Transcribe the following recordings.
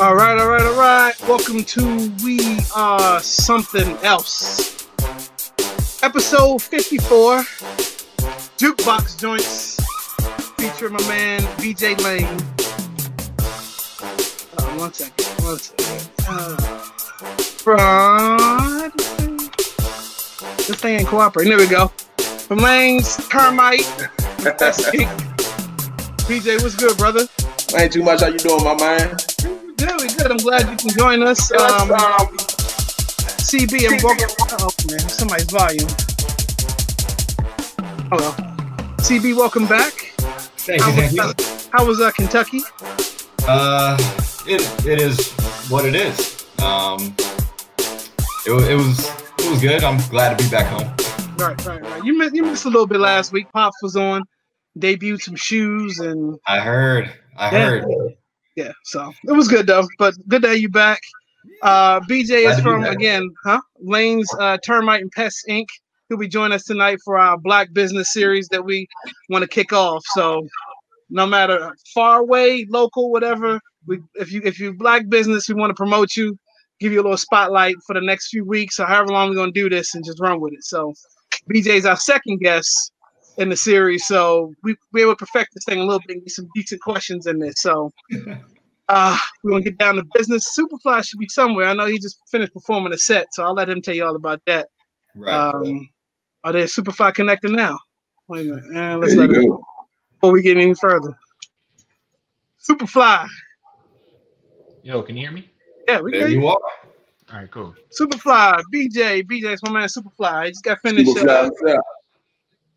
All right, all right, all right. Welcome to We Are Something Else. Episode 54 Jukebox Joints featuring my man BJ Lane. Oh, one second, one second. Uh, from. This thing ain't cooperating. There we go. From Lane's Termite. BJ, what's good, brother? Ain't too much. How you doing, my man? Good. I'm glad you can join us. Um, CB and welcome. Oh man, somebody's volume. Hello, CB. Welcome back. Thank you, was, thank you. uh, how was uh, Kentucky? Uh, it it is what it is. Um, it, it was it was good. I'm glad to be back home. Right, right, right. You missed you missed a little bit last week. Pops was on, debuted some shoes, and I heard. I Yeah. heard. Yeah, so it was good though. But good day you back. Uh, BJ Glad is from again, huh? Lane's uh, Termite and Pest Inc. He'll be joining us tonight for our Black Business series that we want to kick off. So no matter far away, local, whatever, we if you if you black business, we want to promote you, give you a little spotlight for the next few weeks or however long we're gonna do this and just run with it. So BJ's our second guest in the series, so we we able to perfect this thing a little bit and get some decent questions in this. So uh we're gonna get down to business. Superfly should be somewhere. I know he just finished performing a set, so I'll let him tell you all about that. Right. Um are they Superfly connected now? Wait a minute. Eh, let's There let you go. before we get any further. Superfly. Yo, can you hear me? Yeah, we there got you are. All right, cool. Superfly, BJ, BJ's my man Superfly. He just got finished. Super Uh, yeah.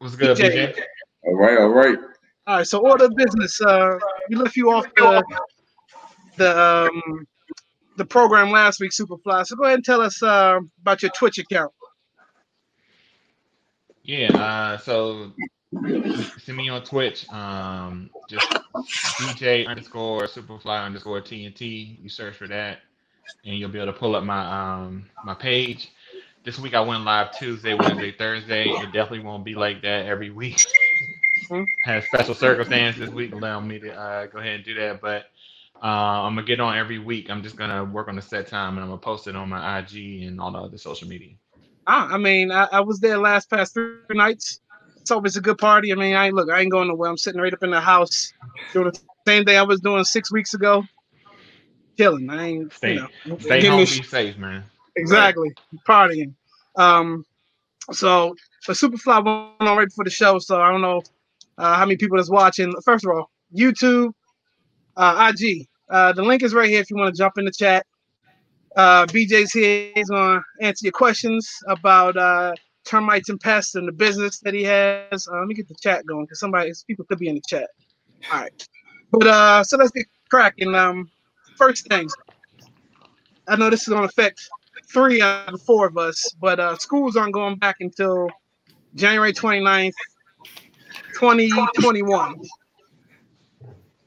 What's good, BJ. BJ? All right, all right. all right, so order of business. Uh, we left you off the the um the program last week, Superfly. So go ahead and tell us uh, about your Twitch account. Yeah. Uh, so see me on Twitch. Um, just DJ underscore Superfly underscore TNT. You search for that, and you'll be able to pull up my um my page. This week I went live Tuesday, Wednesday, Thursday. It definitely won't be like that every week. Mhm. Had special circumstances this week allowing me to uh, go ahead and do that, but uh, I'm gonna get on every week. I'm just gonna work on the set time, and I'm gonna post it on my IG and all the other social media. Ah, I mean, I, I was there last past three nights. It's always a good party. I mean, I ain't look, I ain't going nowhere. I'm sitting right up in the house doing the same thing I was doing six weeks ago. Killing. I ain't Stay, you know, stay home, be safe, man. Exactly. Partying. Um, so so Superfly went on right before the show, so I don't know uh, how many people that's watching. First of all, YouTube, uh, IG. Uh, the link is right here if you want to jump in the chat. Uh, BJ's here. He's gonna answer your questions about uh, termites and pests and the business that he has. Uh, let me get the chat going because somebody, people could be in the chat. All right, but uh, so let's get cracking. Um, first things. I know this is gonna affect three out of the four of us, but uh, schools aren't going back until January 29th, 2021.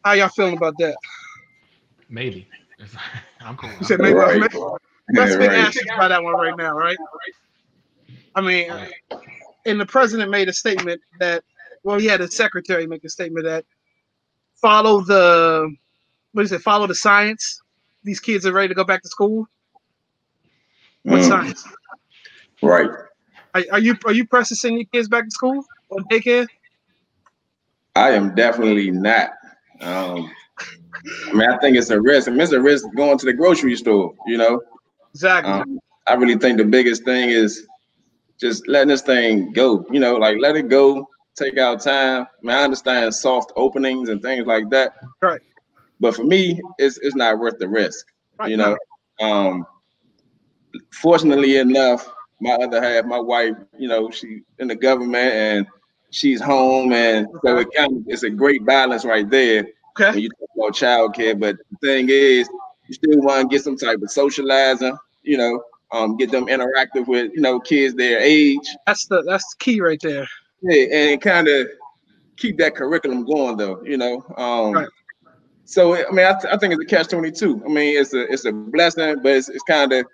How y'all feeling about that? Maybe. I'm cool. You said maybe. Right. maybe Yeah, let's big right. asterisk by that one right now, right? I mean, and the president made a statement that, well, he had his secretary make a statement that follow the, what is it? Follow the science. These kids are ready to go back to school. What Mm, science? Right. Are, are you are you pressing send your kids back to school or daycare? I am definitely not. Um, I mean, I think it's a risk. I mean, it's a risk going to the grocery store. You know, Exactly. um, I really think the biggest thing is just letting this thing go. You know, like let it go. Take our time. I mean, I understand soft openings and things like that. Right. But for me, it's it's not worth the risk. Right, you know um fortunately enough my other half my wife you know she in the government and she's home and so it kind of it's a great balance right there when Okay. you talk about childcare but the thing is you still want to get some type of socializing you know um get them interactive with you know kids their age That's the that's the key right there. yeah, and kind of keep that curriculum going though you know um Right. so i mean I, th- I think it's a catch 22 i mean it's a it's a blessing but it's, it's kind of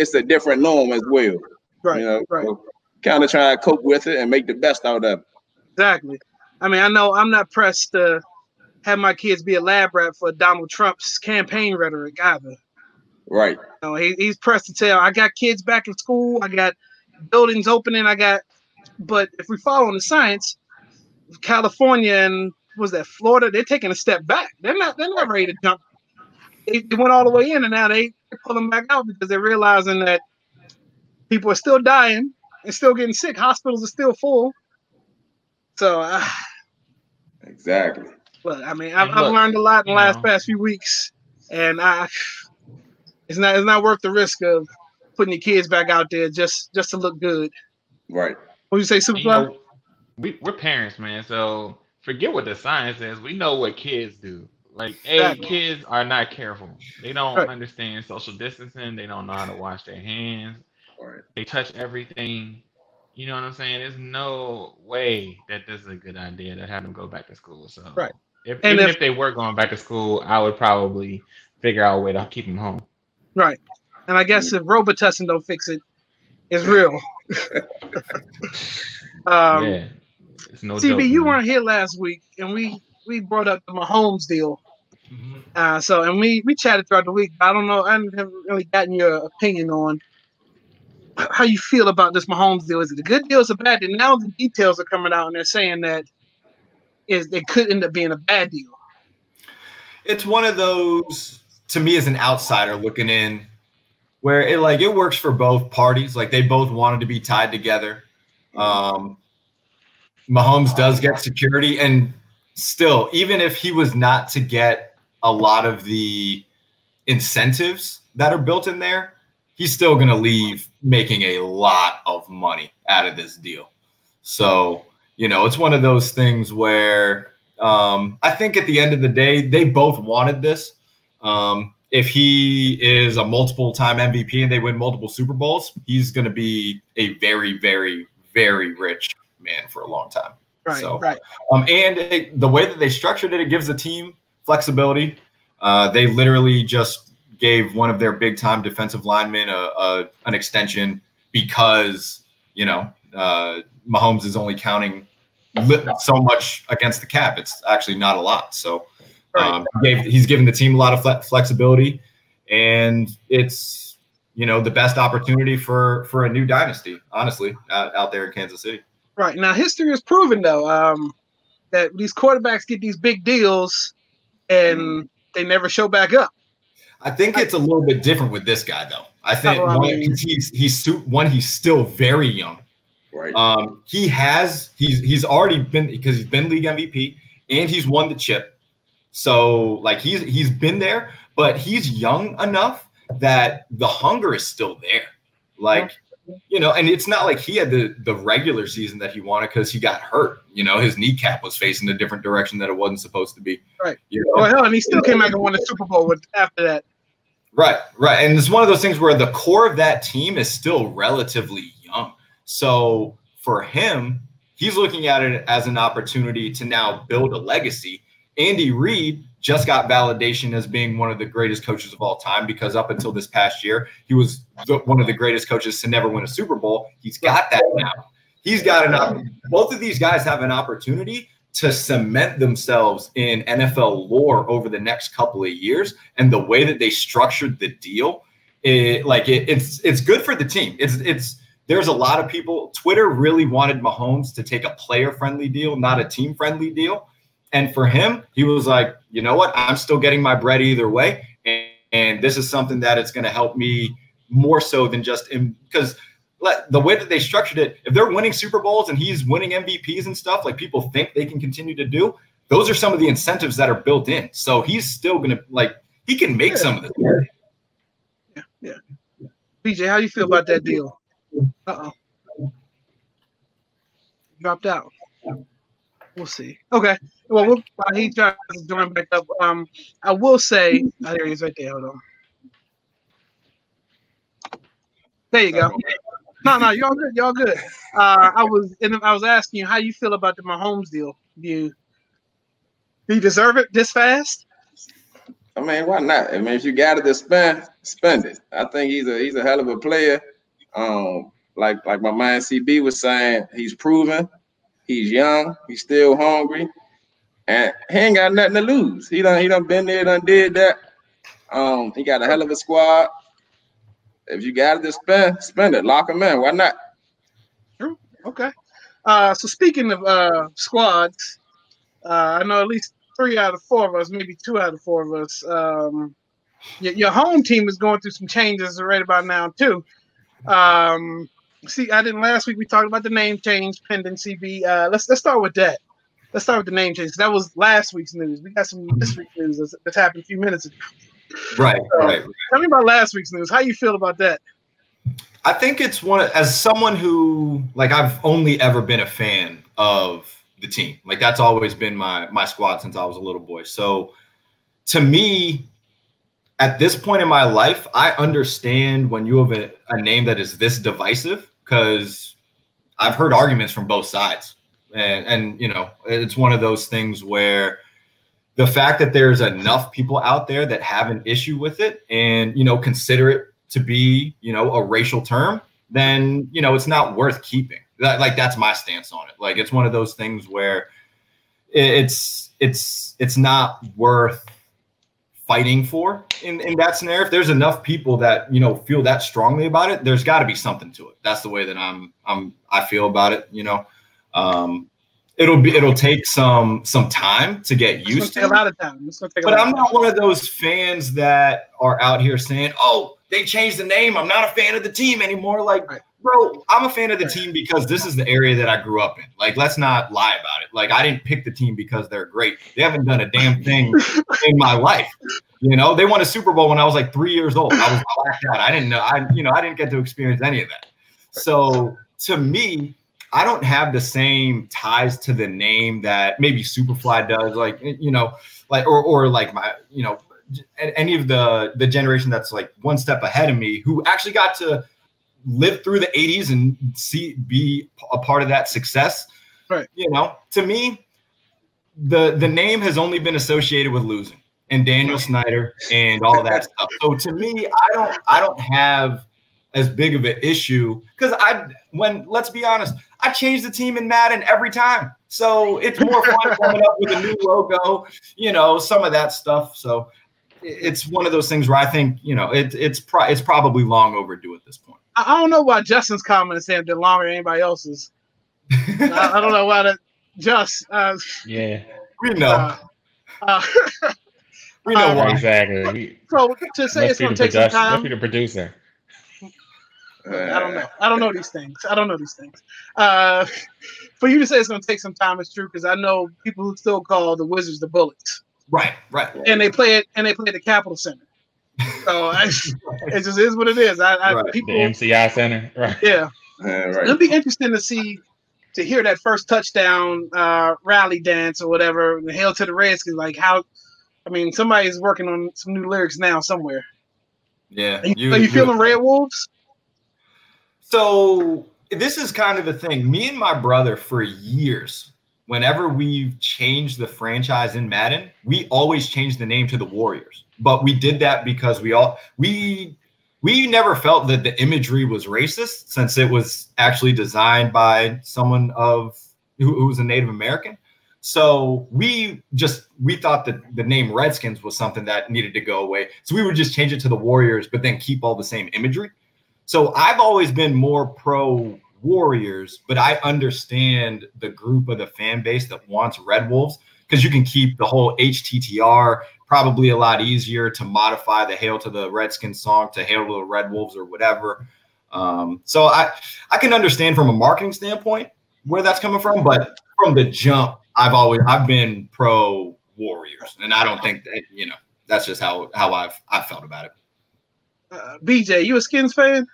it's a different norm as well Right. you know right. so kind of try to cope with it and make the best out of it Exactly. I mean, I know I'm not pressed to have my kids be a lab rat for Donald Trump's campaign rhetoric either. Right. You know, he, he's pressed to tell. I got kids back in school. I got buildings opening. I got, but if we follow the science, California and was that Florida, they're taking a step back. They're not. They're not ready to jump. They, they went all the way in, and now they pull them back out because they're realizing that people are still dying and still getting sick. Hospitals are still full. So, uh, Exactly. Look, I mean, I've, And I've learned a lot in the last know. past few weeks, and I, it's not it's not worth the risk of putting your kids back out there just just to look good. Right. What you say, And, Superfly? you know, we we're parents, man. So forget what the science says. We know what kids do. Like, hey, kids are not careful. They don't Right. understand social distancing. They don't know how to wash their hands. They touch everything. You know what I'm saying? There's no way that this is a good idea to have them go back to school. So, Right. If, And even if- if, they were going back to school, I would probably figure out a way to keep them home. right. And I guess if Robitussin don't fix it, it's real. um, yeah. It's no CB, joke, you man. weren't here last week, and we we brought up the Mahomes deal. Mhm. Uh, so and we we chatted throughout the week. I don't know. I haven't really gotten your opinion on how you feel about this Mahomes deal. Is it a good deal? Is it a bad deal? Now the details are coming out, and they're saying that is it could end up being a bad deal. it's one of those to me as an outsider looking in where it like it works for both parties like they both wanted to be tied together um Mahomes does get security and still even if he was not to get a lot of the incentives that are built in there he's still going to leave making a lot of money out of this deal so you know it's one of those things where um, I think at the end of the day, they both wanted this. Um, if he is a multiple time MVP and they win multiple Super Bowls, he's going to be a very, very, very rich man for a long time. Right, So- right. Um, and it, the way that they structured it, it gives the team flexibility. Uh, they literally just gave one of their big time defensive linemen a, a an extension because you know uh, Mahomes is only counting so much against the cap. It's actually not a lot. So um, he gave, he's given the team a lot of fle- flexibility, and it's you know the best opportunity for for a new dynasty. Honestly, out, out there in Kansas City. Right now, history has proven though um, that these quarterbacks get these big deals, and they never show back up. I think it's a little bit different with this guy, though. I think Oh, I one, mean- he's he's one he's still very young. Right. Um, he has he's he's already been because he's been league MVP and he's won the chip. So like he's he's been there, but he's young enough that the hunger is still there. Like you know, and it's not like he had the the regular season that he wanted because he got hurt. You know, his kneecap was facing a different direction that it wasn't supposed to be. Right. You know? Well, hell, and he still came back and won the Super Bowl with after that. Right, right. And it's one of those things where the core of that team is still relatively young. So for him, he's looking at it as an opportunity to now build a legacy. Andy Reid just got validation as being one of the greatest coaches of all time because up until this past year, he was one of the greatest coaches to never win a Super Bowl. He's got that now. He's got an both of these guys have an opportunity to cement themselves in NFL lore over the next couple of years. And the way that they structured the deal, it, like it, it's it's good for the team. It's it's there's a lot of people. Twitter really wanted Mahomes to take a player friendly deal, not a team friendly deal. And for him, he was like, you know what? I'm still getting my bread either way, and, and this is something that it's going to help me more so than just in because let- the way that they structured it, if they're winning Super Bowls and he's winning MVPs and stuff, like people think they can continue to do, those are some of the incentives that are built in. So he's still gonna like he can make some of this. Yeah, yeah. BJ, how you feel about that deal? Uh oh. Dropped out. We'll see. Okay. Well, we'll while he tries to join back up, um, I will say, oh, there he is right there. Hold on. There you go. No, no, y'all good. Y'all good. Uh, I was, and I was asking you how you feel about the Mahomes deal. Do you, do you deserve it this fast? I mean, why not? I mean, if you got it to spend, spend it. I think he's a he's a hell of a player. Um, like like my man CB was saying, he's proven, he's young, he's still hungry, and he ain't got nothing to lose. He done he done been there, done did that. Um, he got a hell of a squad. If you got it to spend, spend it. Lock him in. Why not? True. Okay. Uh, so speaking of uh, squads, uh, I know at least three out of four of us, maybe two out of four of us. Um, your, your home team is going through some changes right about now too. Um, see, I didn't last week. We talked about the name change pending CB. Uh, let's let's start with that. Let's start with the name change. That was last week's news. We got some this week's news that's, that's happened a few minutes ago. Right, So, right. Tell me about last week's news. How you feel about that? I think it's one as someone who like I've only ever been a fan of the team. Like that's always been my my squad since I was a little boy. So to me, at this point in my life, I understand when you have a, a name that is this divisive because I've heard arguments from both sides. And and you know, it's one of those things where the fact that there's enough people out there that have an issue with it and you know consider it to be you know a racial term then you know it's not worth keeping. That, like that's my stance on it. Like it's one of those things where it's it's it's not worth fighting for in in that scenario. If there's enough people that you know feel that strongly about it there's got to be something to it. That's the way that i'm i'm i feel about it you know? Um it'll be it'll take some some time to get used a lot of time. It's gonna a but I'm not one of those fans that are out here saying, "Oh, they changed the name. I'm not a fan of the team anymore." Like, Right. bro, I'm a fan of the Right. team because this is the area that I grew up in. Like, let's not lie about it. Like, I didn't pick the team because they're great. They haven't done a damn thing in my life. You know, they won a Super Bowl when I was like three years old. I was blacked out. I didn't know. I, you know, I didn't get to experience any of that. So to me, I don't have the same ties to the name that maybe Superfly does. Like, eh, you know, like or or like my, you know, any of the the generation that's like one step ahead of me who actually got to live through the 80s and see be a part of that success. Right. You know, to me, the the name has only been associated with losing and Daniel Snyder and all that stuff. So to me, I don't I don't have as big of an issue because I when let's be honest, I change the team in Madden every time. So it's more fun coming up with a new logo, you know, some of that stuff. So it's one of those things where I think, you know, it, it's pro- it's probably long overdue at this point. I, I don't know why Justin's comment is saying they're longer than anybody else's. I, I don't know why that just uh, Yeah, We know. uh, uh, we know why. exactly. We, so to say must it's gonna take some producer. Must time. be the producer. I don't know. I don't know these things. I don't know these things. Uh, for you to say it's going to take some time is true because I know people who still call the Wizards the Bullets, Right, right. and they play it and they play at the Capitol Center. So I, it just is what it is. I, I Right. The MCI Center, right? yeah. Yeah, It'll be interesting to see to hear that first touchdown uh, rally dance or whatever. The hail to the Redskins. Like how, I mean, somebody's working on some new lyrics now somewhere. Yeah. Are you, are you feeling Red Wolves? So this is kind of the thing. Me and my brother for years, whenever we've changed the franchise in Madden, we always change the name to the Warriors. But we did that because we all we we never felt that the imagery was racist since it was actually designed by someone of who, who was a Native American. So we just we thought that the name Redskins was something that needed to go away. So we would just change it to the Warriors, but then keep all the same imagery. So I've always been more pro Warriors, but I understand the group of the fan base that wants Red Wolves because you can keep the whole HTTR probably a lot easier to modify the Hail to the Redskins song to Hail to the Red Wolves or whatever. Um, so I I can understand from a marketing standpoint where that's coming from, but from the jump, I've always I've been pro Warriors, and I don't think that you know that's just how how I've I felt about it. Uh, BJ, you a Skins fan?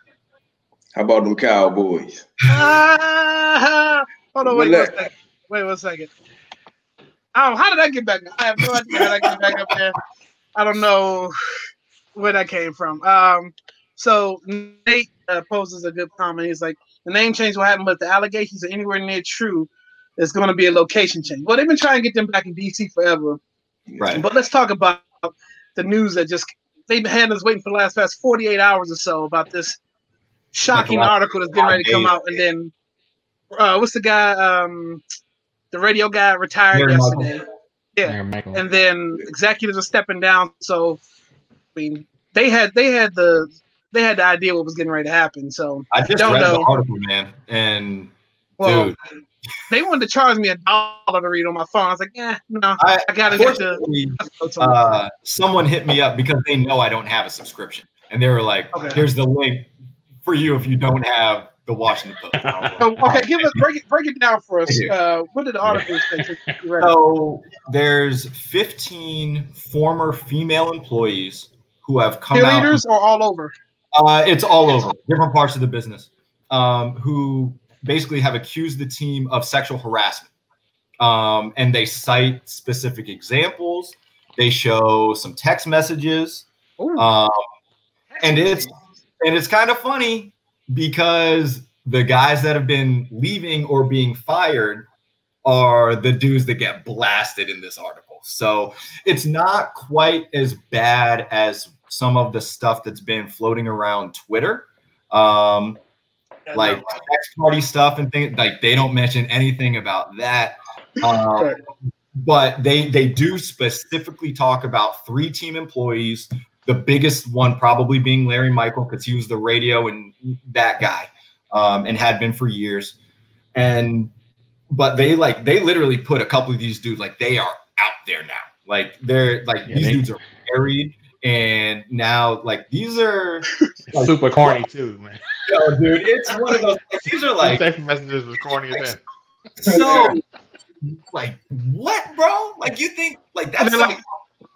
How about them Cowboys? Ah, hold on, wait Well, one Wait one second. Oh, how did I get back? I have no idea how I get back up there. I don't know where that came from. Um, so Nate uh, poses a good comment. He's like, the name change will happen, but the allegations are anywhere near true. There's going to be a location change. Well, they've been trying to get them back in DC forever. Right. But let's talk about the news that just they've had us waiting for the last past 48 hours or so about this shocking last article that's getting ready to come out. And then uh, what's the guy? Um, the radio guy retired Larry Michael. yesterday. Yeah, Mayor and then executives are stepping down. So, I mean, they had they had the they had the idea what was getting ready to happen. So, I just Don't read know. the article, man, and well, dude, they wanted to charge me a dollar to read on my phone. I was like, yeah, no, I, I gotta get the. uh, someone hit me up because they know I don't have a subscription, and they were like, Okay. "Here's the link for you if you don't have the Washington Post." And I was like, So, okay, give us break it break it down for us. Uh, what did the article say? since you read it? So there's 15 former female employees who have come out. Cheerleaders or all over? Uh, it's all over different parts of the business um, who basically have accused the team of sexual harassment. Um, and they cite specific examples. They show some text messages. Um, and it's and it's kind of funny because the guys that have been leaving or being fired are the dudes that get blasted in this article. So it's not quite as bad as some of the stuff that's been floating around Twitter. Um, like sex party stuff and things like they don't mention anything about that. Um, but they they do specifically talk about three team employees. The biggest one probably being Larry Michael because he was the radio and that guy, um, and had been for years. And but they like they literally put a couple of these dudes like they are out there now. Like they're like Yeah, these they- dudes are married and now like these are like, Super corny too, man. yo, dude. It's one of those. Like, these are like text messages was corny as hell. so like what, bro? Like you think like that's like,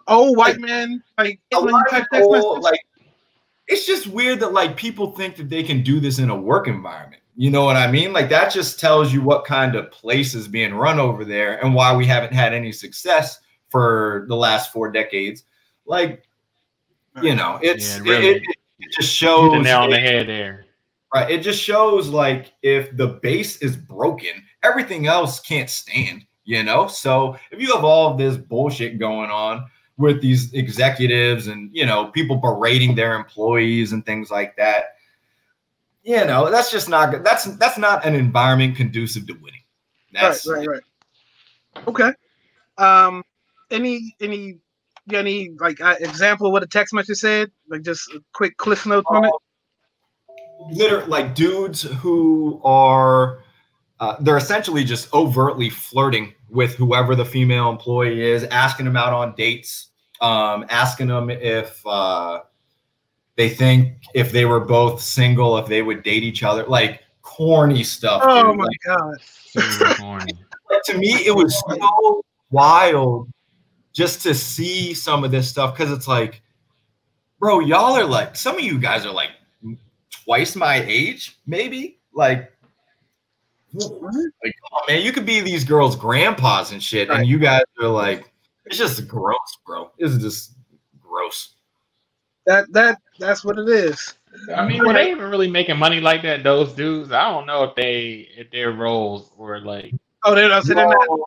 Oh, like, old white man, like a when lot of people, message. like it's just weird that like people think that they can do this in a work environment. You know what I mean? Like that just tells you what kind of place is being run over there and why we haven't had any success for the last four decades. Like, you know, it's Yeah, really. it, it, it just shows the nail on the head there. Right. It just shows like if the base is broken, everything else can't stand, you know? So if you have all of this bullshit going on with these executives and, you know, people berating their employees and things like that, you know, that's just not good. That's that's not an environment conducive to winning. That's right, right, right. Okay. Um, any any any like uh, example of what a text message said? Like just a quick cliff notes on it. literally like dudes who are uh, they're essentially just overtly flirting with whoever the female employee is asking them out on dates um, asking them if uh, they think if they were both single if they would date each other like corny stuff Oh dude. my Like, god. Super corny. to me it was so wild just to see some of this stuff because it's like bro y'all are like some of you guys are like twice my age maybe like like come on man you could be these girls grandpas and shit Right. and you guys are like it's just gross bro it's just gross That that that's what it is. I mean, were they even really making money like that? Those dudes, I don't know if they if their roles were like. Oh, they're not, so they're not, No,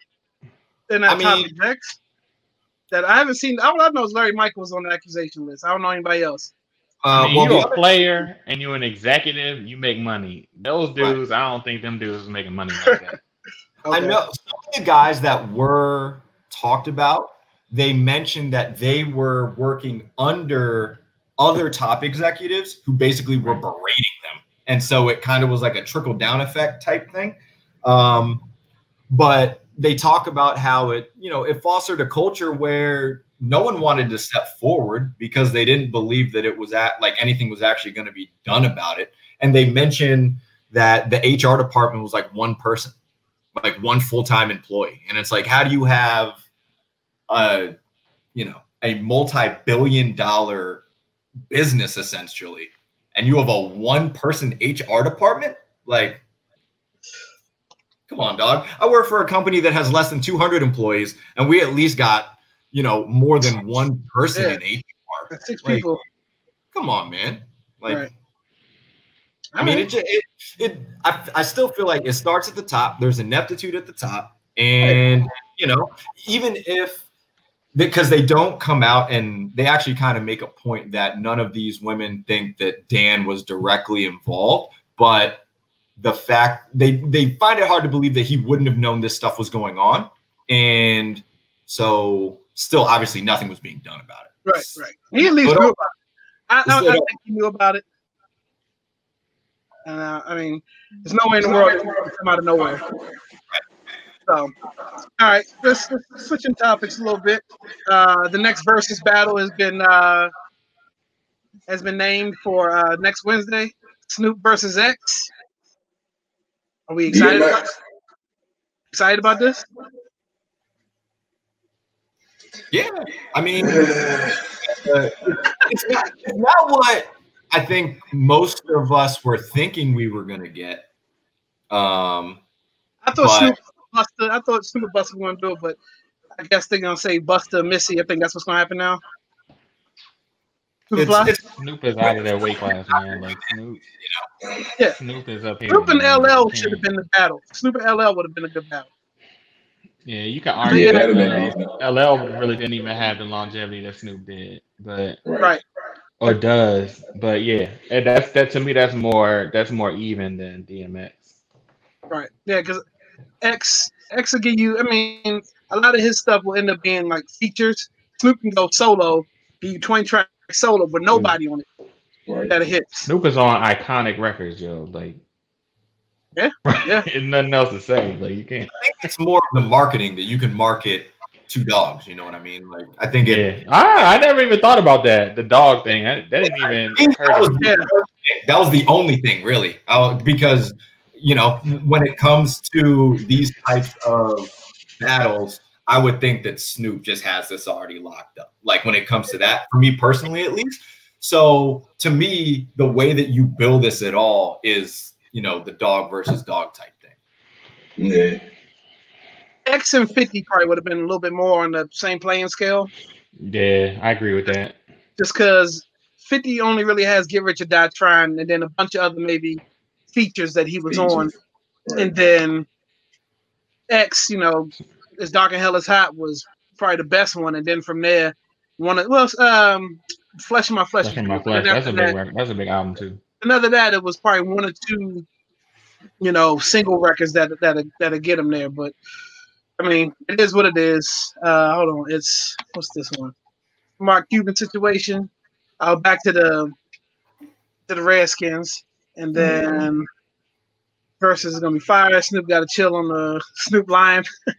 they're not I top mean- execs. That I haven't seen. All I know is Larry Michaels on the accusation list. I don't know anybody else. uh, I mean, well, you're a player and you're an executive, you make money. Those Right. dudes, I don't think them dudes was making money like that. I know some of the guys that were talked about, they mentioned that they were working under other top executives who basically were berating them. And so it kind of was like a trickle down effect type thing. Um, but they talk about how it, you know, it fostered a culture where no one wanted to step forward because they didn't believe that it was at like anything was actually going to be done about it. And they mentioned that the HR department was like one person like one full-time employee and it's like how do you have a you know a multi-billion dollar business essentially and you have a one person hr department like come on dog i work for a company that has less than 200 employees and we at least got you know more than one person Yeah. in hr That's six Like, people. come on man like Right. I mean, it, it, it, I, I still feel like it starts at the top. There's ineptitude at the top. And, you know, even if, because they don't come out and they actually kind of make a point that none of these women think that Dan was directly involved, but the fact they, they find it hard to believe that he wouldn't have known this stuff was going on. And So still, obviously, nothing was being done about it. Right, right. He at least But, knew about it. I, I, I think he knew about it. And uh, I mean, there's no way in the world come out of nowhere. So, all right, let's, let's switching topics a little bit. Uh, the next Verzuz battle has been uh, has been named for uh, next Wednesday. Snoop versus X. Are we excited? About, excited about this? Yeah, I mean, uh, it's, not, it's not what I think most of us were thinking we were gonna get. Um, I thought But- Snoop Busta. I thought Super Busta was gonna do it, but I guess they're gonna say Busta Missy. I think that's what's gonna happen now. it's, it's Snoop is out of their weight class, man. Like Snoop, Yeah. Snoop is up here. Snoop and. LL should have been the battle. Snoop and LL would have been a good battle. Yeah, you can argue Yeah, that LL, LL really didn't even have the longevity that Snoop did, but Right. or does. But yeah, and that's that to me. That's more that's more even than DMX. Right. Yeah, because X X will give you. I mean, a lot of his stuff will end up being like features. Snoop can go solo, give you twenty track solo, but nobody on it Right. that hits. Snoop is on iconic records, yo. Like, Yeah, yeah. There's nothing else to say. Like, you can't. I think it's more of the marketing that you can market two dogs. You know what I mean? Like I think it. Yeah, I, I never even thought about that. The dog thing. I, that didn't even. I think that was. Yeah. the that was the only thing, really, uh, because you know when it comes to these types of battles, I would think that Snoop just has this already locked up. Like when it comes to that, for me personally, at least. So to me, the way that you build this at all is you know the dog versus dog type thing. Yeah. X and fifty probably would have been a little bit more on the same playing scale, Yeah, I agree with that. just because fifty only really has Get Rich or Die Trying, and then a bunch of other maybe features that he was on. Right. and then X, you know, as dark and hell is hot was probably the best one, and then from there, one of well, um, Flesh in My Flesh. Flesh in my flesh. That's a big. that- record. That's a big album too. Another that it was probably one or two, you know, single records that that that'll get him there. But I mean, it is what it is. Uh, hold on, it's what's this one? Mark Cuban situation. Uh, back to the to the Redskins, and mm-hmm. then. Verzuz is gonna be fire. Snoop got to chill on the Snoop line.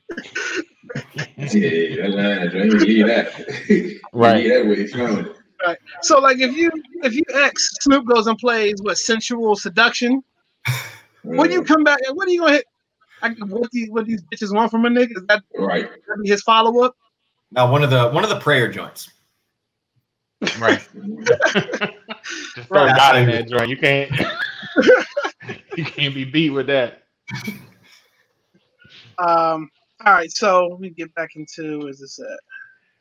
Yeah, that line, I ain't leave that. Right. Leave that way from it. So like if you if you X Snoop goes and plays what sensual seduction, mm. when you come back, what are you gonna hit? I, what these what these bitches want from a nigga? Is that Right. gonna be his follow up? Now one of the one of the prayer joints. Right. Just throw Right. God in that joint. You can't. you can't be beat with that. Um. All right. So let me get back into is this it?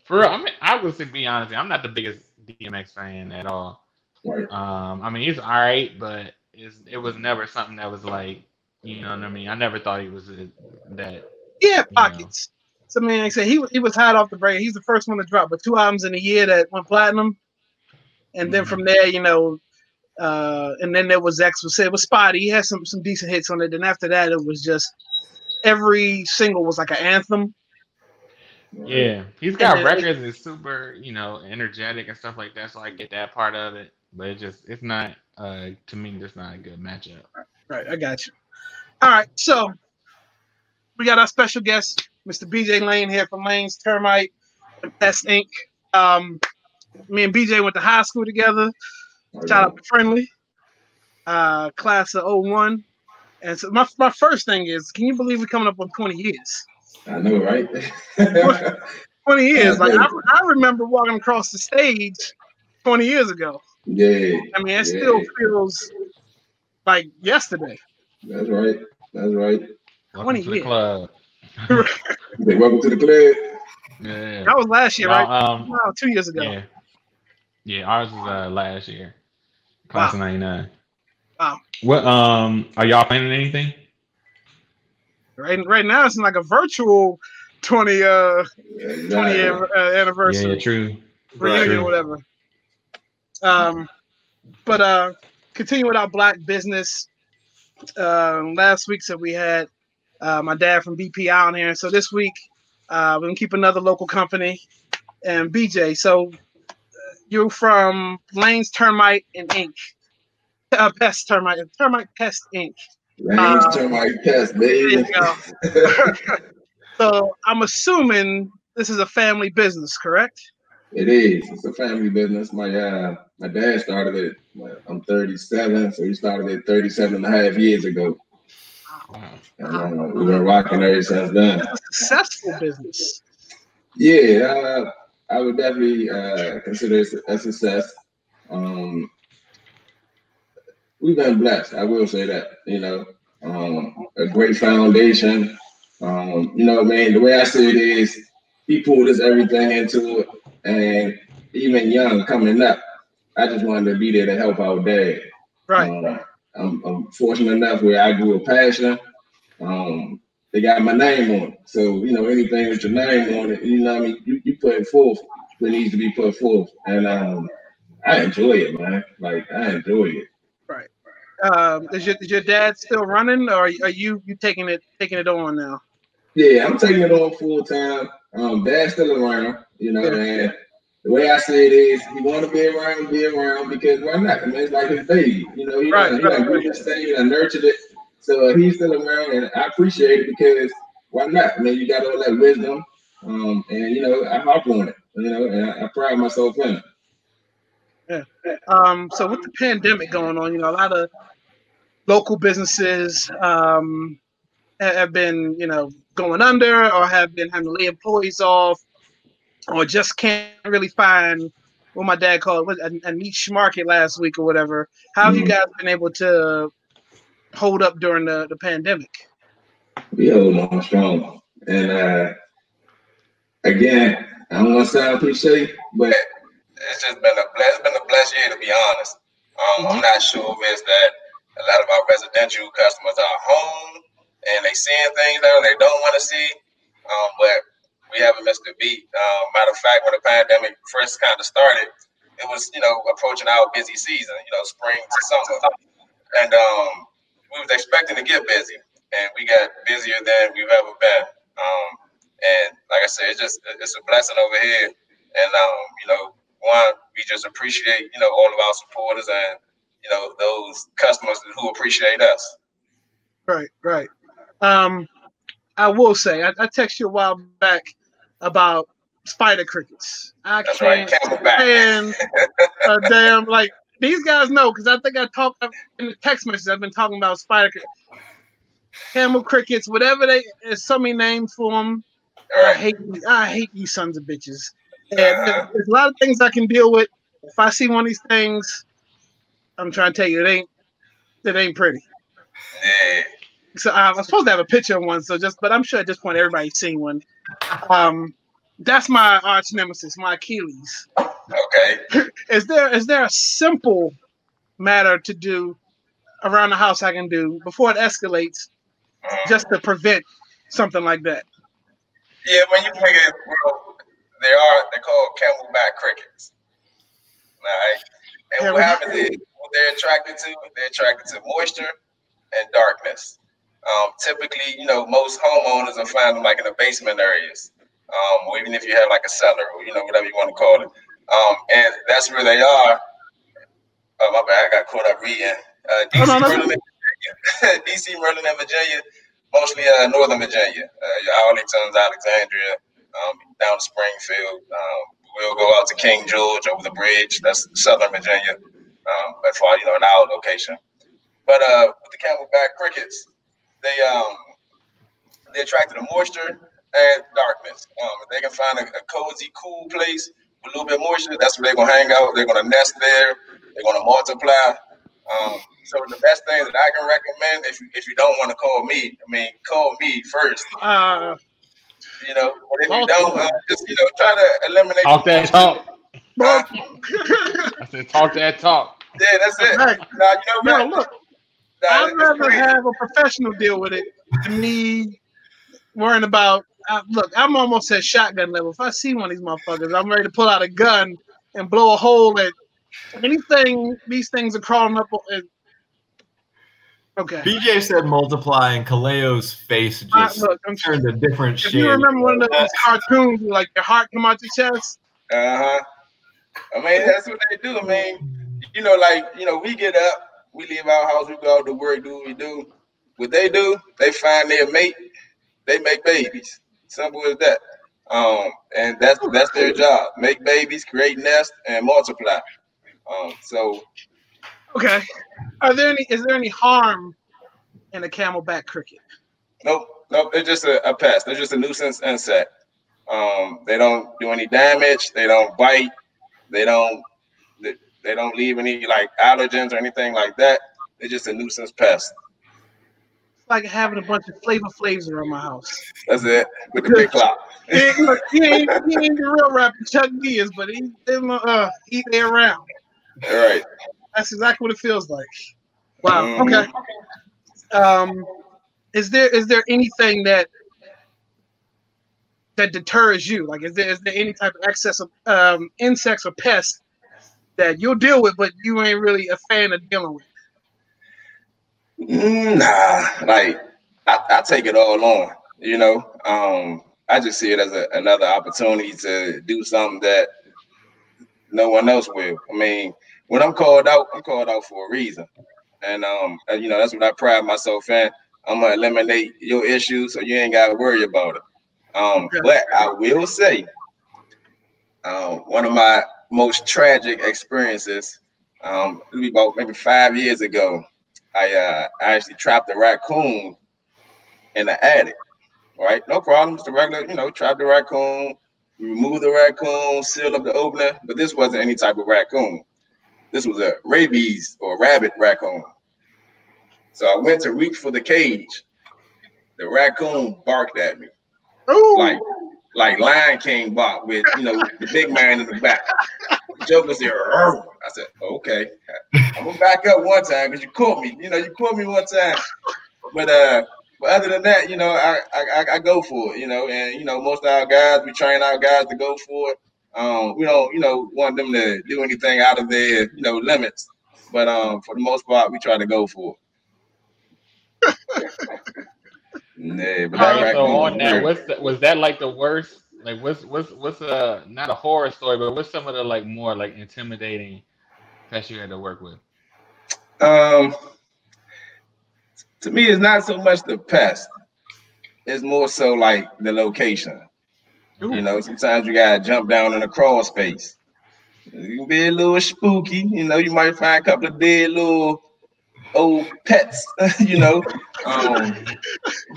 For real, I mean, I would say, be honest, I'm not the biggest DMX fan at all. Right. Um, I mean, he's all right, but it's, it was never something that was like, you know what I mean? I never thought he was a, that. Yeah, pockets. So I mean, like I said, he was he was hot off the break. He's the first one to drop, but two albums in a year that went platinum, and then Mhm. from there, you know, uh, and then there was X was said was spotty. He had some some decent hits on it. Then after that, it was just every single was like an anthem. Yeah, he's got And records that's super, you know, energetic and stuff like that. So I get that part of it, but it just it's not uh to me just not a good matchup. Right, I got you. All right, so we got our special guest, Mr. BJ Lane here from Lane's Termite and Pest Inc. Um, me and BJ went to high school together. Shout out to Friendly, uh, class of 01. And so my, my first thing is, can you believe we're coming up on 20 years? I know, right? 20 years. Like I, Yeah. I remember walking across the stage 20 years ago. yeah, I mean, it still feels like yesterday. that's right. That's right. Welcome 20 to the years. Club. Say, welcome to the club. Yeah. That was last year, No, right? um, No, two years ago. yeah. Yeah, ours was uh last year. Class Wow. of ninety nine. Wow. What um are y'all planning anything? Right, right now it's like a virtual 20 uh 20 Exactly. year uh, anniversary Yeah, true. reunion True. whatever. Um, but uh, continue with our black business. Um, last week, so we had uh, my dad from BPI on here. So this week, Uh, we're gonna keep another local company, and BJ. So you're from Lane's Termite and Ink. Uh, Pest Termite, Termite Pest Inc. Lane's uh, Termite Pest, baby. so I'm assuming this is a family business, correct? It is. It's a family business. My uh, my dad started it. I'm 37, so he started it 37 and a half years ago. Uh, we've been rocking ever since then. It's a successful business. Yeah, uh, I would definitely uh, consider it a success. Um, we've been blessed. I will say that. You know, um, a great foundation. Um, you know, I man. The way I see it is, he pulled us everything into it, and even young coming up, I just wanted to be there to help our dad. Right. Um, I'm, I'm, fortunate enough where I grew a passion. Um, they got my name on it. So, you know, anything with your name on it, you know I mean? You, you put it forth what needs to be put forth. And um, I enjoy it, man. Like, I enjoy it. Right. Um, is your is your dad still running, or are you you taking it taking it on now? Yeah, I'm taking it on full time. Um, dad's still around, you know, yeah. and the way I say it is, he want to be around, be around because why not? I mean, it's like his baby, you know. He right, like, right, he like right. and nurtured it, so uh, he's still around, and I appreciate it because why not? I mean, you got all that wisdom, um, and you know, I hop on it, you know, and I, I pride myself in it. Yeah. Um, so with the pandemic going on, you know, a lot of local businesses um, have been, you know, going under or have been having to lay employees off or just can't really find what my dad called a, a niche market last week or whatever. How have mm-hmm. you guys been able to hold up during the, the pandemic? We hold on strong. And uh, again, I don't want to sound cliche, but it's just been a blessed, been a blessed year to be honest. Um, mm-hmm. I'm not sure if it's that a lot of our residential customers are home and they seeing things that they don't want to see. Um, but we haven't missed a beat. Um, matter of fact, when the pandemic first kind of started, it was you know approaching our busy season, you know, spring to summer, and um, we was expecting to get busy, and we got busier than we've ever been. Um, and like I said, it's just it's a blessing over here, and um, you know, one we just appreciate you know all of our supporters and you know those customers who appreciate us. Right, right. Um, I will say, I, I texted you a while back about spider crickets. I That's can't right, stand a damn like these guys know because I think I talked in the text messages. I've been talking about spider crickets, camel crickets, whatever they. There's so many names for them. I hate you. I hate you sons of bitches. And there's a lot of things I can deal with. If I see one of these things, I'm trying to tell you, it ain't it ain't pretty. Yeah. So uh, I'm supposed to have a picture of one. So just, but I'm sure at this point everybody's seen one. Um, that's my arch nemesis, my Achilles. Okay. is there is there a simple matter to do around the house I can do before it escalates, just to prevent something like that? Yeah, when you it, well, they are they're called camelback crickets. All right. And what happens is what they're attracted to, they're attracted to moisture and darkness. Um, typically, you know, most homeowners are finding like in the basement areas, um, or even if you have like a cellar, or you know, whatever you want to call it. Um, and that's where they are. Oh my bad, I got caught up reading. Uh, DC, no, no, no. Maryland, DC, Maryland, and Virginia, mostly uh, Northern Virginia, uh, your Arlington's, Alexandria, um, down to Springfield. Um, we'll go out to King George over the bridge. That's Southern Virginia, um, as far you know, in our location. But uh, with the camelback crickets, they um they attracted the moisture and darkness. Um, if they can find a, a, cozy, cool place with a little bit of moisture, that's where they're gonna hang out. They're gonna nest there. They're gonna multiply. Um, so the best thing that I can recommend, if you if you don't want to call me, I mean, call me first. Uh, you know, but if you don't, uh, just you know, try to eliminate. Talk that talk. I said, talk that talk. Yeah, that's it. Now, you know, no, look, I'd rather have a professional deal with it than me worrying about. Uh, look, I'm almost at shotgun level. If I see one of these motherfuckers, I'm ready to pull out a gun and blow a hole at anything. These things are crawling up. Okay. BJ said multiply, and Kaleo's face Uh, just look, I'm sure. turned a different If shade. you remember one of those cartoons, where, like your heart come out your chest. Uh huh. I mean, that's what they do. I mean, you know, like you know, we get up, we leave our house, we go out to work, do what we do. What they do, they find their mate, they make babies. Simple as that. Um, and that's that's their job: make babies, create nests, and multiply. Um, so Okay. Are there any? Is there any harm in a camelback cricket? Nope, nope. They're just a, a pest. They're just a nuisance insect. Um, they don't do any damage. They don't bite. They don't. They, they don't leave any like allergens or anything like that. They're just a nuisance pest. It's like having a bunch of Flavor Flavs around my house. That's it. With the big clock. He ain't, he ain't, he ain't the real rapper Chuck D is, but he, them, uh, he they around. All right. That's exactly what it feels like. Wow. Mhm. Okay. Um, is there is there anything that that deters you? Like, is there is there any type of excess of um, insects or pests that you'll deal with, but you ain't really a fan of dealing with? Mm, Nah, like I, I take it all on. You know, um, I just see it as a, another opportunity to do something that no one else will. I mean, when I'm called out, I'm called out for a reason, and um, and, you know that's what I pride myself in. I'm gonna eliminate your issues, so you ain't gotta worry about it. Um, but I will say, um, one of my most tragic experiences, um, it was about maybe five years ago. I uh I actually trapped a raccoon in the attic. Right, no problems. The regular, you know, trap the raccoon, remove the raccoon, seal up the opener. But this wasn't any type of raccoon. This was a rabies or rabbit raccoon. So I went to reach for the cage. The raccoon barked at me Ooh, like like Lion King bark with you know the big man in the back. Joker said, "Arr." I said, okay. I'm gonna back up one time because you caught me. You know, you caught me one time. But uh, but other than that, you know, I, I I go for it. You know, and you know, most of our guys, we train our guys to go for it. Um, we don't, you know, want them to do anything out of their, you know, limits. But um, for the most part, we try to go for it. Nah, but that right, so on that, was what's the, was that like the worst? Like, what's what's what's uh not a horror story, but what's some of the like more like intimidating pests you had to work with? Um, to me, it's not so much the pest; it's more so like the location. You know, sometimes you gotta jump down in a crawl space. You can be a little spooky. You know, you might find a couple of dead little old pets. you know, um,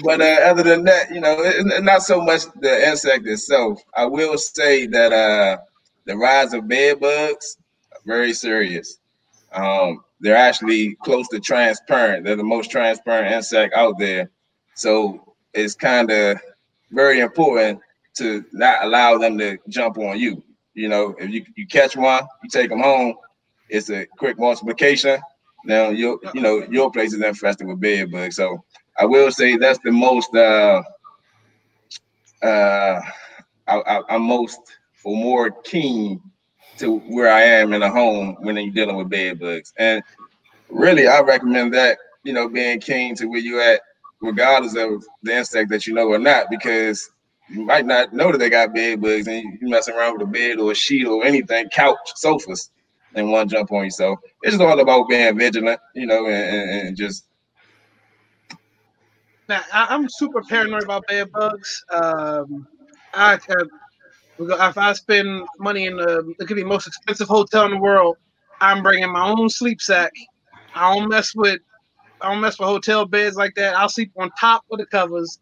but uh, other than that, you know, it, not so much the insect itself. I will say that uh, the rise of bed bugs are very serious. Um, they're actually close to transparent. They're the most transparent insect out there. So it's kind of very important to not allow them to jump on you. You know, if you, you catch one, you take them home. It's a quick multiplication. Now your you know your place is infested with bed bugs. So I will say that's the most uh uh I, I'm most or more keen to where I am in a home when you're dealing with bed bugs. And really, I recommend that you know being keen to where you're at, regardless of the insect that you know or not, because you might not know that they got bed bugs and you messing around with a bed or a sheet or anything, couch, sofas, and one jump on you. So it's just all about being vigilant, you know, and, and, and just Now, I, I'm super paranoid about bed bugs. Um, I uh, we go- if I spend money in the it could be the most expensive hotel in the world, I'm bringing my own sleep sack. I don't mess with I don't mess with hotel beds like that. I'll sleep on top of the covers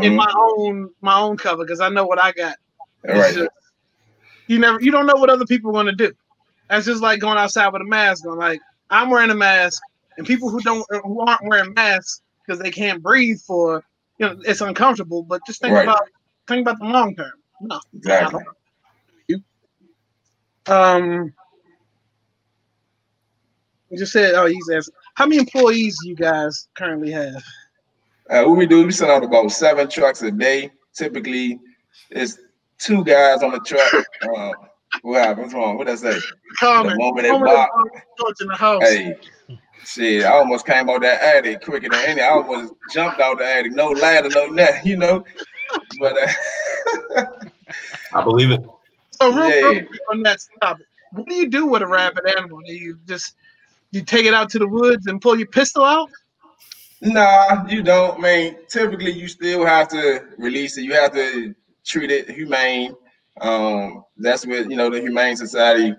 in mhm, my own my own cover because I know what I got. all right. Just- you never you don't know what other people are to do. That's just like going outside with a mask on. Like I'm wearing a mask, and people who don't who aren't wearing masks because they can't breathe for you know it's uncomfortable. But just think Right. about think about the long term. No, Exactly. um, you just said oh he's asking how many employees you guys currently have? Uh, what we do, we send out about seven trucks a day. Typically, it's two guys on the truck. Uh, what happened? What's wrong? What did I say? Comment. The moment it Comment bark, in the house. hey, Shit, I almost came out that attic quicker than any. I almost jumped out the attic, no ladder, no net, you know. But uh, I believe it. So real Yeah. quick on that topic, what do you do with a rabid animal? Do you just you take it out to the woods and pull your pistol out? Nah, you don't. I mean, typically you still have to release it. You have to treat it humane. Um, that's what you know the Humane Society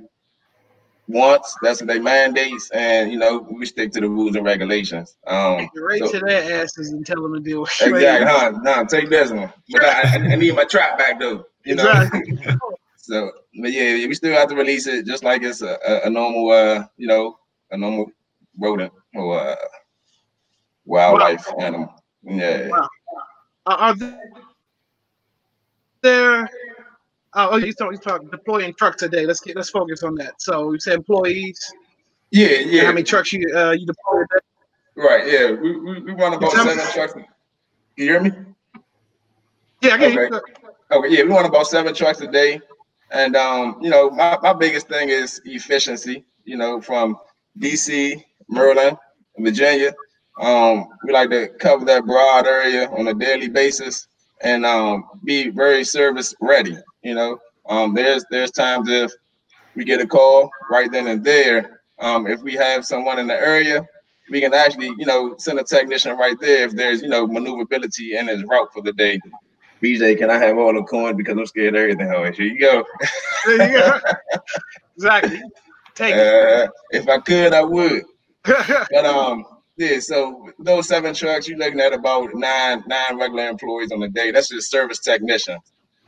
wants. That's what they mandates, and you know we stick to the rules and regulations. Um, right so- to their asses and tell them to deal with it. exactly. Huh? Nah, take this one. But I, I, need my trap back though. You know. Exactly. So, but yeah, we still have to release it just like it's a, a, a normal, uh, you know, a normal rodent or uh, wildlife animal. Yeah. Wow. Uh, are there? Uh, oh, you talk, you talk deploying trucks today. Let's get let's focus on that. So you said employees. Yeah, yeah. How many trucks you uh, you deploy? Right, yeah. We, we, we run about Tell me- seven trucks. You hear me? Yeah, I you. Okay. Okay, yeah, we run about seven trucks a day. And um, you know, my, my biggest thing is efficiency, you know, from DC, Maryland, Virginia. Um, we like to cover that broad area on a daily basis and um be very service ready, you know. Um there's there's times if we get a call right then and there. Um, if we have someone in the area, we can actually, you know, send a technician right there if there's, you know, maneuverability in his route for the day. BJ, can I have all the coins because I'm scared of everything? Oh, here you go. There you go. exactly. Take Uh, if I could, I would. But um, yeah. So those seven trucks, you're looking at about nine nine regular employees on a day. That's just service technician.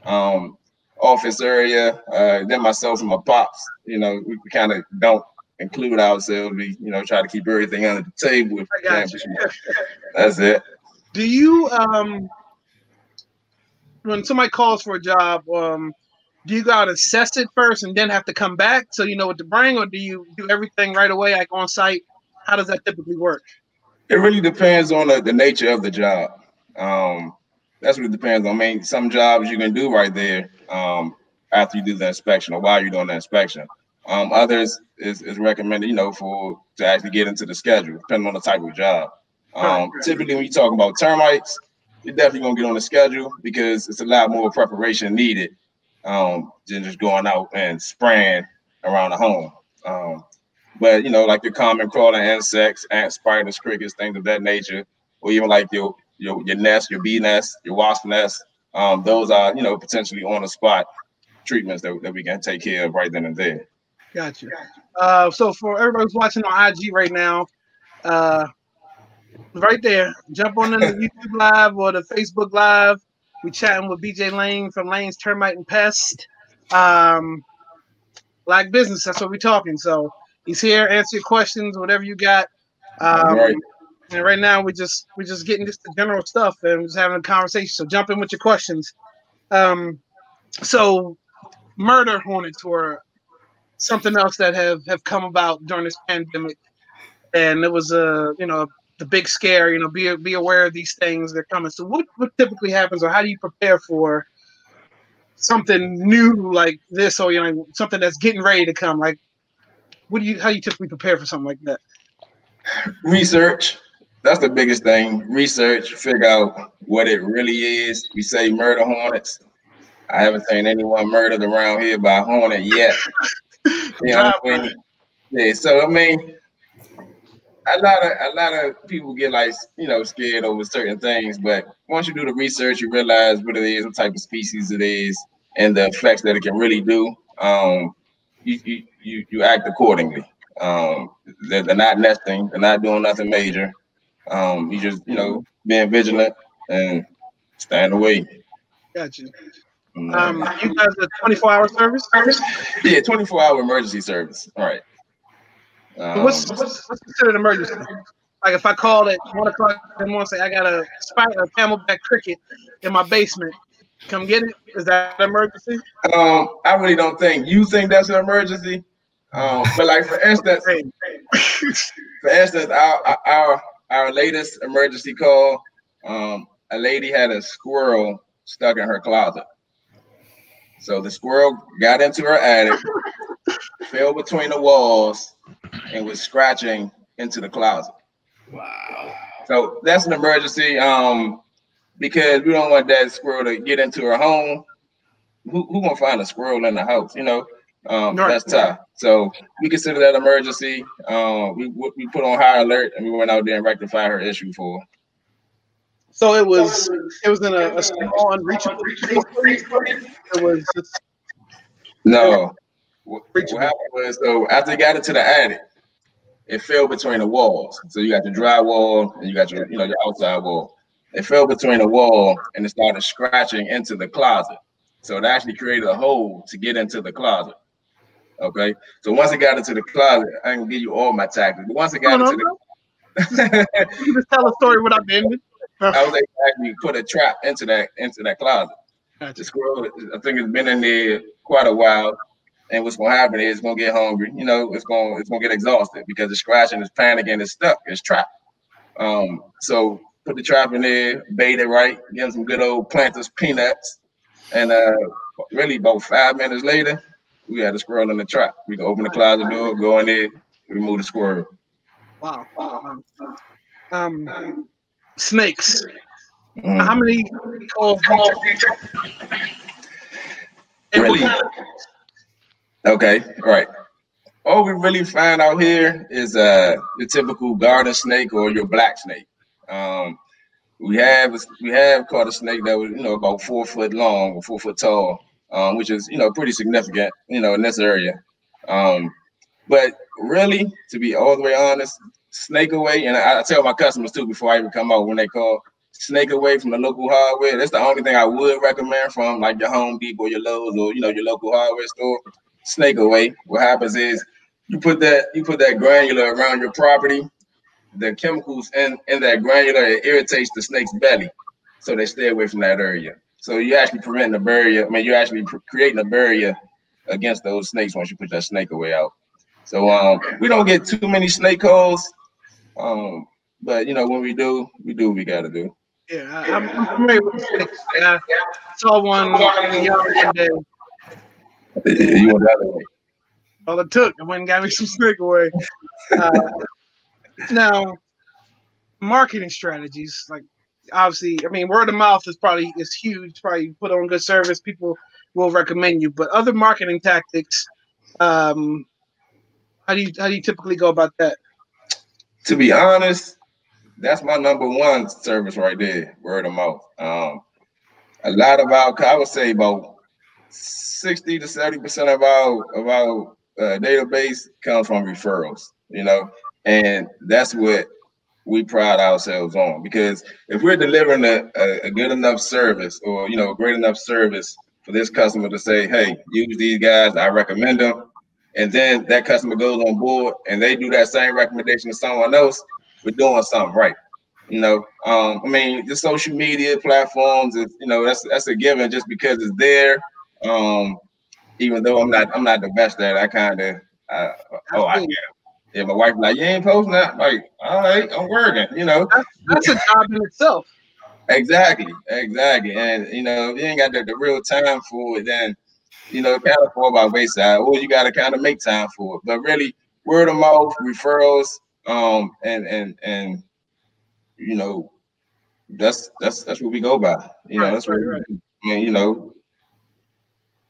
Um, office area. Uh, then myself and my pops. You know, we, kind of don't include ourselves. We you know try to keep everything under the table. I got you. That's it. Do you um when somebody calls for a job, um, do you gotta assess it first and then have to come back so you know what to bring, or do you do everything right away, like on site? How does that typically work? It really depends on the, the nature of the job. Um, that's what it depends on. I mean, some jobs you can do right there um, after you do the inspection or while you're doing the inspection. Um, others is, is recommended, you know, for to actually get into the schedule, depending on the type of job. Um, typically, when you talk about termites, you're definitely gonna get on the schedule because it's a lot more preparation needed um, than just going out and spraying around the home. Um, but you know, like your common crawling insects, ants, spiders, crickets, things of that nature, or even like your your your nest, your bee nest, your wasp nest. Um, those are you know potentially on the spot treatments that, that we can take care of right then and there. Gotcha. Uh, so for everybody who's watching on IG right now, uh, right there, jump on the YouTube live or the Facebook live. We chatting with BJ Lane from Lane's Termite and Pest. Um, like business, that's what we're talking. So he's here, answer your questions, whatever you got. Um, Right. And right now we just we're just getting just the general stuff and just having a conversation. So jump in with your questions. Um, so murder hornets were something else that have have come about during this pandemic, and it was a you know the big scare. You know, be be aware of these things they're coming. So what what typically happens, or how do you prepare for something new like this, or you know something that's getting ready to come? Like, what do you how do you typically prepare for something like that? Research. That's the biggest thing. Research, figure out what it really is. We say murder hornets. I haven't seen anyone murdered around here by a hornet yet. You know what I mean? Yeah, so I mean, a lot of a lot of people get like you know scared over certain things, but once you do the research, you realize what it is, what type of species it is, and the effects that it can really do. Um, you you you, you act accordingly. Um, they're, they're not nesting, they're not doing nothing major. Um, you just you know being vigilant and staying away. Gotcha. Um, Um, you guys a 24 hour service? yeah, 24 hour emergency service. All right. Um, what's, what's what's considered emergency? Like if I called at one o'clock in the morning, say I got a spider, a camelback cricket in my basement, come get it. Is that an emergency? Um, I really don't think you think that's an emergency. Um, but like for instance, for instance, our our our latest emergency call, um, a lady had a squirrel stuck in her closet. So the squirrel got into her attic, fell between the walls, and was scratching into the closet. Wow. So that's an emergency. Um, because we don't want that squirrel to get into her home. Who who gonna find a squirrel in the house? You know, um, Right. that's tough. So we consider that emergency. Um, we we put on high alert and we went out there and rectified her issue for. her. So it was it was in a, a small unreachable. It was just, No. What, what happened was so after they got into the attic, it fell between the walls. So you got your drywall and you got your you know your outside wall. It fell between the wall and it started scratching into the closet. So it actually created a hole to get into the closet. Okay. So once it got into the closet, I can give you all my tactics. But once it got No, into no, the you just tell a story without the ending. I was able to actually put a trap into that into that closet. The squirrel, I think, it's been in there quite a while. And what's gonna happen is it's gonna get hungry. You know, it's gonna it's gonna get exhausted because it's scratching, it's panicking, it's stuck, it's trapped. Um, so put the trap in there, bait it right, give them some good old planters peanuts, and uh, really about five minutes later, we had a squirrel in the trap. We can open the closet door, go in there, remove the squirrel. Wow. Um, um, snakes. Mhm. How many calls? do you take? Really? Okay, right. All we really find out here is uh the typical garden snake or your black snake. Um, we have we have caught a snake that was you know about four foot long or four foot tall, um, which is you know pretty significant you know in this area. Um, but really, to be all the way honest, snake away, and I, I tell my customers too before I even come out when they call snake away from the local hardware. That's the only thing I would recommend from like your Home Depot, your Lowe's, or you know your local hardware store. Snake away. What happens is you put that you put that granular around your property. The chemicals in in that granular it irritates the snake's belly, so they stay away from that area. So you actually preventing a barrier. I mean, you're actually creating a barrier against those snakes once you put that snake away out. So um, we don't get too many snake calls, um, but you know when we do, we do what we got to do. Yeah, I- I'm, familiar with snakes. I saw one in the day. You want that way. All it took, I went and got me some snake away. Uh, now, marketing strategies, like obviously, I mean, word of mouth is probably is huge. Probably put on good service, people will recommend you. But other marketing tactics, um, how do you how do you typically go about that? to be honest, that's my number one service right there, word of mouth. Um, a lot of our, I would say about sixty to seventy percent of our of our uh, database comes from referrals. You know, and that's what we pride ourselves on because if we're delivering a, a, a good enough service or you know a great enough service for this customer to say, hey, use these guys, I recommend them, and then that customer goes on board and they do that same recommendation to someone else, we're doing something right. You know, um, I mean, the social media platforms, is, you know, that's that's a given just because it's there. Um, even though I'm not I'm not the best at it, I kind of uh, oh I yeah, my wife like you ain't posting that like all right, I'm working, you know. That's a job in itself. Exactly, exactly. And you know, if you ain't got the, the real time for it, then you know, kind of fall by wayside, or you gotta kind of make time for it. But really, word of mouth, referrals, um, and and and you know, that's that's that's what we go by. You know, Right, that's what right, I mean, you know,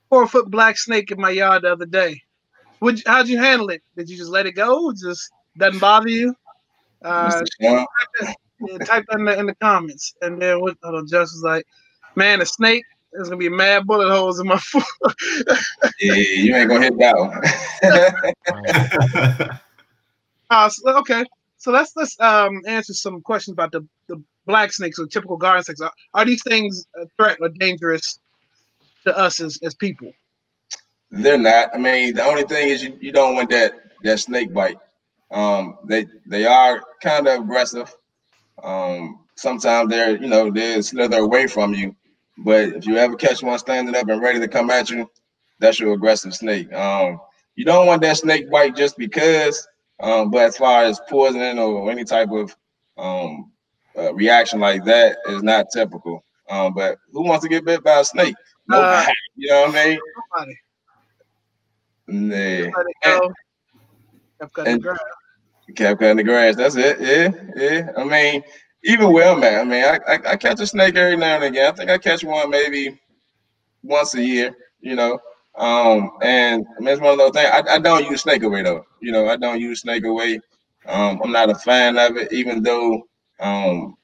Four foot black snake in my yard the other day. Would you, how'd you handle it? Did you just let it go? Just doesn't bother you? Uh, Mr. Sean, yeah, type that in the, in the comments. And then what hold on, Just was like, man, a snake, there's gonna be mad bullet holes in my foot. yeah, you ain't gonna hit that one. uh, so, okay. So let's let's um answer some questions about the, the black snakes or typical garden snakes. Are, are these things a threat or dangerous to us as, as people? They're not. I mean, the only thing is you, you don't want that that snake bite. Um, they they are kind of aggressive. Um, sometimes they're you know they slither away from you, but if you ever catch one standing up and ready to come at you, that's your aggressive snake. Um, you don't want that snake bite just because. Um, but as far as poisoning or any type of um, uh, reaction like that is not typical. Um, but who wants to get bit by a snake? Nobody. Uh, you know what I mean? Nobody. It go. I've got the ground. Kept cutting the grass. That's it. Yeah, yeah. I mean, even where I'm at, I mean, I, I, I catch a snake every now and again. I think I catch one maybe once a year. You know, um, and I mean, it's one of those things. I, I don't use snake away though. You know, I don't use snake away. Um, I'm not a fan of it, even though um,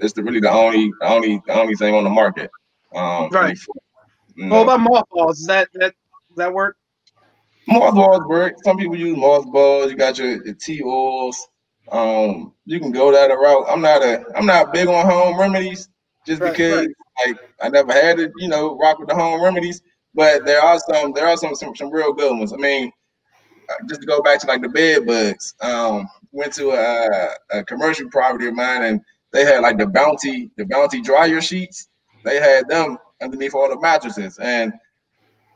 it's the, really the only, the only, the only thing on the market. Um, Right. you What about mothballs? Is that that does that work? Mothballs work. Some people use mothballs. You got your, your tea oils. Um, you can go that route. I'm not a I'm not big on home remedies just Right, because right. like I never had to, you know, rock with the home remedies. But there are some there are some some, some real good ones. I mean, uh, just to go back to like the bed bugs. Um, went to a, a commercial property of mine and they had like the bounty the bounty dryer sheets. They had them underneath all the mattresses and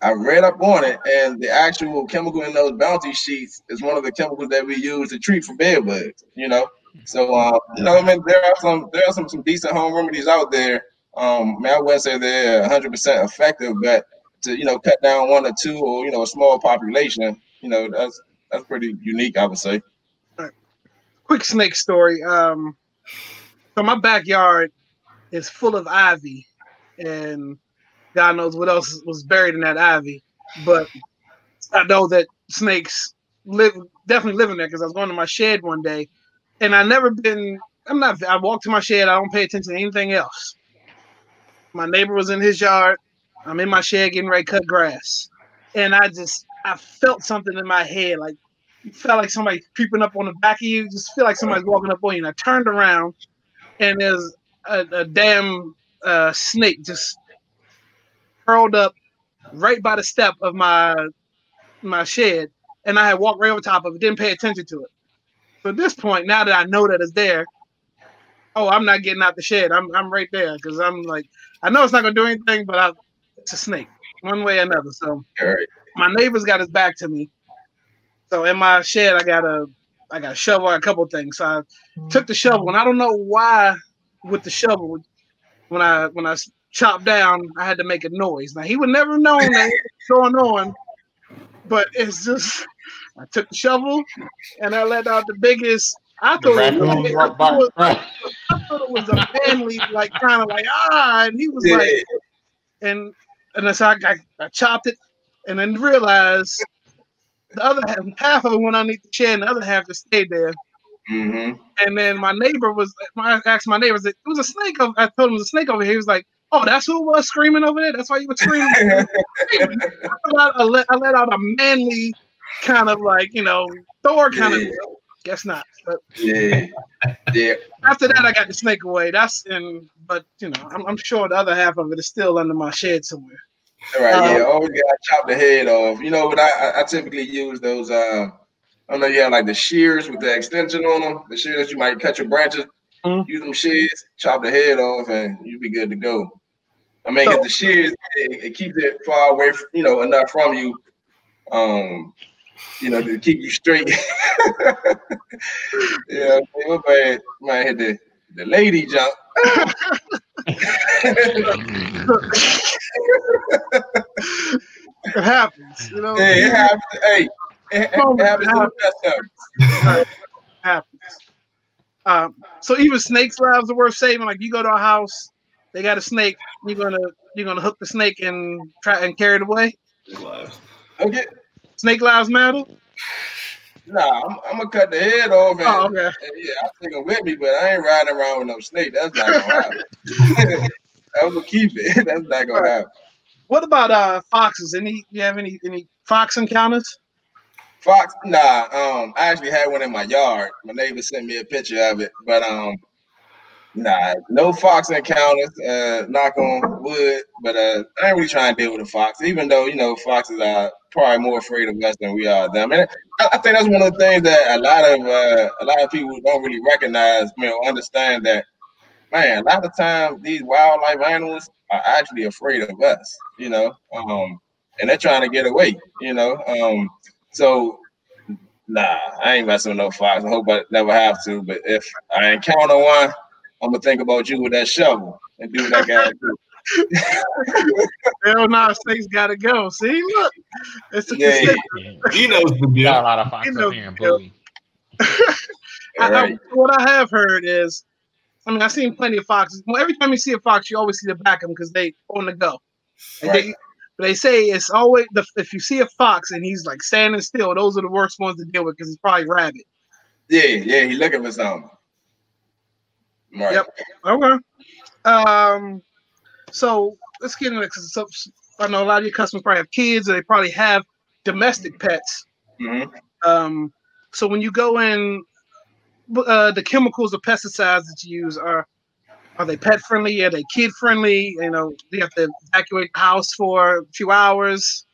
I read up on it, and the actual chemical in those bounty sheets is one of the chemicals that we use to treat for bed bugs. You know, so um, you know, I mean, there are some there are some some decent home remedies out there. Um, I, mean, I wouldn't say they're 100 percent effective, but to you know cut down one or two or you know a small population, you know, that's that's pretty unique, I would say. Quick snake story. Um, so my backyard is full of ivy, and God knows what else was buried in that ivy. But I know that snakes live definitely live in there because I was going to my shed one day, and I never been. I'm not. I walk to my shed. I don't pay attention to anything else. My neighbor was in his yard. I'm in my shed getting ready to cut grass, and I just I felt something in my head like felt like somebody creeping up on the back of you. You Just feel like somebody's walking up on you. And I turned around, and there's a, a damn uh, snake just curled up right by the step of my my shed, and I had walked right over top of it. Didn't pay attention to it. So at this point, now that I know that it's there, oh, I'm not getting out the shed. I'm I'm right there because I'm like I know it's not gonna do anything, but I, it's a snake one way or another. So right. my neighbor's got his back to me. So in my shed, I got a I got a shovel, a couple things. So I took the shovel, and I don't know why with the shovel when I when I chopped down, I had to make a noise. Now he would never have known that was going on, but it's just I took the shovel and I let out the biggest. I thought, it was, raccoon I thought it was- Right. I thought it was a manly, like kind of like ah, and he was Yeah. like, and and so I, I, I chopped it, and then realized the other half, half of it went underneath the chair, and the other half just stayed there. hmm And then my neighbor was, I asked my neighbor, I said, it was a snake. Over, I told him it was a snake over here. He was like, oh, that's who was screaming over there. That's why you were screaming. I, let out, I, let, I let out a manly kind of like, you know, Thor kind of. Guess not. But yeah, yeah. after that, I got the snake away. That's and but you know, I'm, I'm sure the other half of it is still under my shed somewhere. All right, Um, yeah, Oh yeah, I chopped the head off. You know, but I, I- typically use those. Uh, I don't know, yeah, like the shears with the extension on them. The shears that you might cut your branches. Mhm. Use them shears, chop the head off, and you'll be good to go. I mean, So- get the shears, it, it keeps it far away, from, you know, enough from you. Um, you know, to keep you straight. yeah, my bad. Might hit the the lady jump. It happens, you know. Hey, it happens. Hey, it, it happens to the best of us. It happens. Um, so even snakes' lives are worth saving. Like you go to a house, they got a snake. You're gonna you're gonna hook the snake and try and carry it away. Okay. Snake lives matter. Nah, I'm, I'm gonna cut the head off and, Oh, okay. and yeah, I take him with me, but I ain't riding around with no snake. That's not gonna happen. I'm gonna keep it. That's not gonna happen. What about uh foxes? Any you have any any fox encounters? Fox, nah. Um, I actually had one in my yard. My neighbor sent me a picture of it, but um, nah, no fox encounters. Uh, knock on wood, but uh, I ain't really trying to deal with a fox, even though you know foxes are probably more afraid of us than we are them. And I, I think that's one of the things that a lot of uh, a lot of people don't really recognize, you know, understand that. Man, a lot of times these wildlife animals are actually afraid of us, you know, um, and they're trying to get away, you know. Um, so, nah, I ain't messing with no fox. I hope I never have to. But if I encounter one, I'm gonna think about you with that shovel and do what I gotta do. Hell no, snakes gotta go. See, look, it's a Yeah. snake. He knows the deal. got a lot of fox You know, up here in Bill. Bowie. I, I, what I have heard is, I mean, I've seen plenty of foxes. Well, every time you see a fox, you always see the back of them because they on the go. And Right. they, but they say it's always the if you see a fox and he's like standing still, those are the worst ones to deal with because he's probably rabid. Yeah, yeah, he looking for something. Right. Yep. Okay. Um. So let's get into it. 'cause So, I know a lot of your customers probably have kids, or they probably have domestic pets. Mhm. Um. So when you go in, uh, the chemicals or pesticides that you use are are they pet friendly? Are they kid friendly? You know, do you have to evacuate the house for a few hours?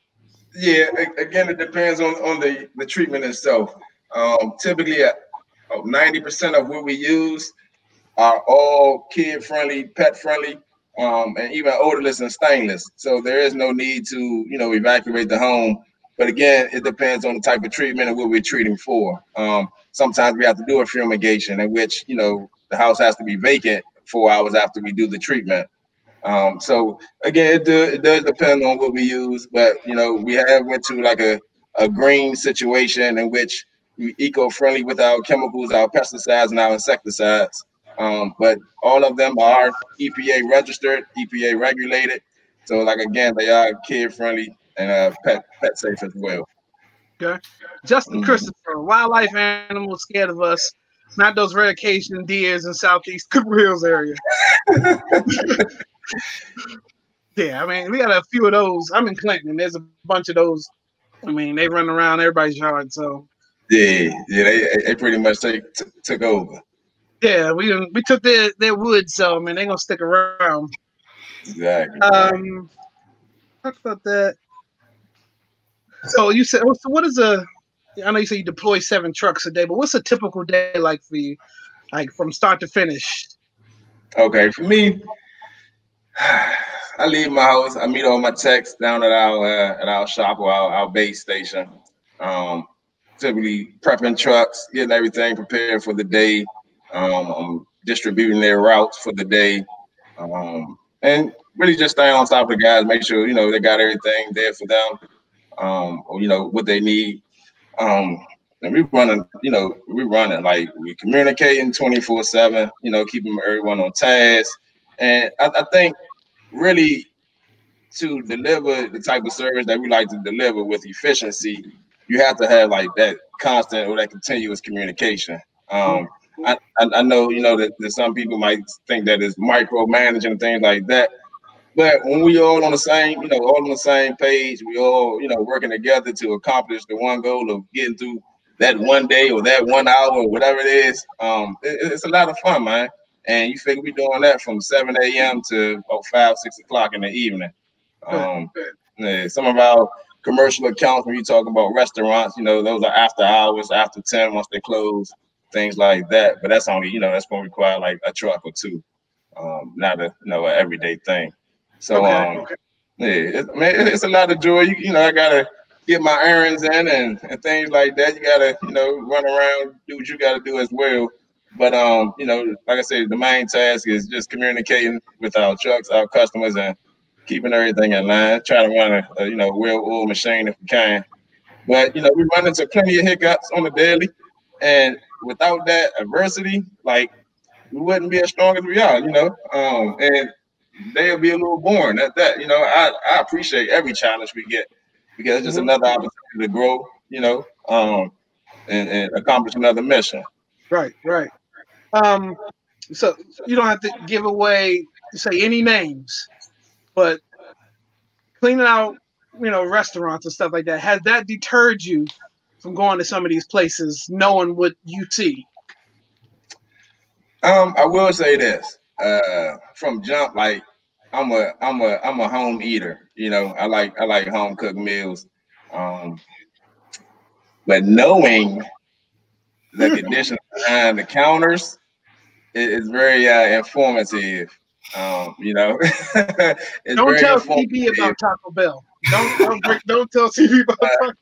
Yeah, again, it depends on, on the, the treatment itself. Um, typically, uh, ninety percent of what we use are all kid friendly, pet friendly, um, and even odorless and stainless. So there is no need to, you know, evacuate the home. But again, it depends on the type of treatment and what we're treating for. Um, sometimes we have to do a fumigation, in which you know the house has to be vacant four hours after we do the treatment. Um, so again, it, do, it does depend on what we use, but you know, we have went to like a, a green situation in which we eco-friendly with our chemicals, our pesticides, and our insecticides. Um, but all of them are EPA registered, EPA regulated. So like again, they are kid-friendly and uh, pet pet safe as well. Okay. Justin Mhm. Christopher, wildlife animals scared of us, not those rare Cajun deers in southeast Cooper Hills area. yeah, I mean, we got a few of those. I'm in Clinton, and there's a bunch of those. I mean, they run around everybody's yard. So Yeah, yeah, they, they pretty much take, t- took over. yeah, we we took their their wood. So I mean, they're gonna stick around. Exactly. Um, talk about that. So you said, so what is a? I know you say you deploy seven trucks a day, but what's a typical day like for you, like from start to finish? Okay, for me, I leave my house. I meet all my techs down at our uh, at our shop or our, our base station. Um, typically prepping trucks, getting everything prepared for the day. Um, distributing their routes for the day, um, and really just staying on top of the guys, make sure you know they got everything there for them, um, or you know what they need. Um, and we running, you know, we running like we communicating 24 seven, you know, keeping everyone on task. And I, I think really to deliver the type of service that we like to deliver with efficiency, you have to have like that constant or that continuous communication. Um, I, I, know, you know, that, that some people might think that it's micromanaging things like that. But when we all on the same, you know, all on the same page, we all, you know, working together to accomplish the one goal of getting through that one day or that one hour or whatever it is. Um, it- it's a lot of fun, man. And you figure we doing that from 7 a.m. to about five, six o'clock in the evening. Um, yeah, some of our commercial accounts, when you talk about restaurants, you know, those are after hours, after 10, once they close, things like that. But that's only, you know, that's going to require like a truck or two, um, not a, you know, an everyday thing. So, Okay, um, okay. yeah, it, I mean, it's a lot of joy. You, you know, I gotta get my errands in and, and things like that. You gotta, you know, run around, do what you gotta do as well. But um, you know, like I said, the main task is just communicating with our trucks, our customers, and keeping everything in line. Try to run a, a you know well-oiled machine if we can. But you know, we run into plenty of hiccups on the daily, and without that adversity, like we wouldn't be as strong as we are. You know, um, and they'll be a little boring at that. You know, I, I appreciate every challenge we get because it's just Mhm. another opportunity to grow, you know, um, and, and accomplish another mission. Right, right. Um, so you don't have to give away say any names, but cleaning out, you know, restaurants and stuff like that. Has that deterred you from going to some of these places, knowing what you see? Um, I will say this. Uh, from jump, like I'm a I'm a I'm a home eater. You know, I like I like home cooked meals. Um, but knowing the conditions behind the counters it is very uh, informative. Um, you know, it's Don't very tell informative. CB about Taco Bell. Don't don't, break, don't tell CB about Taco.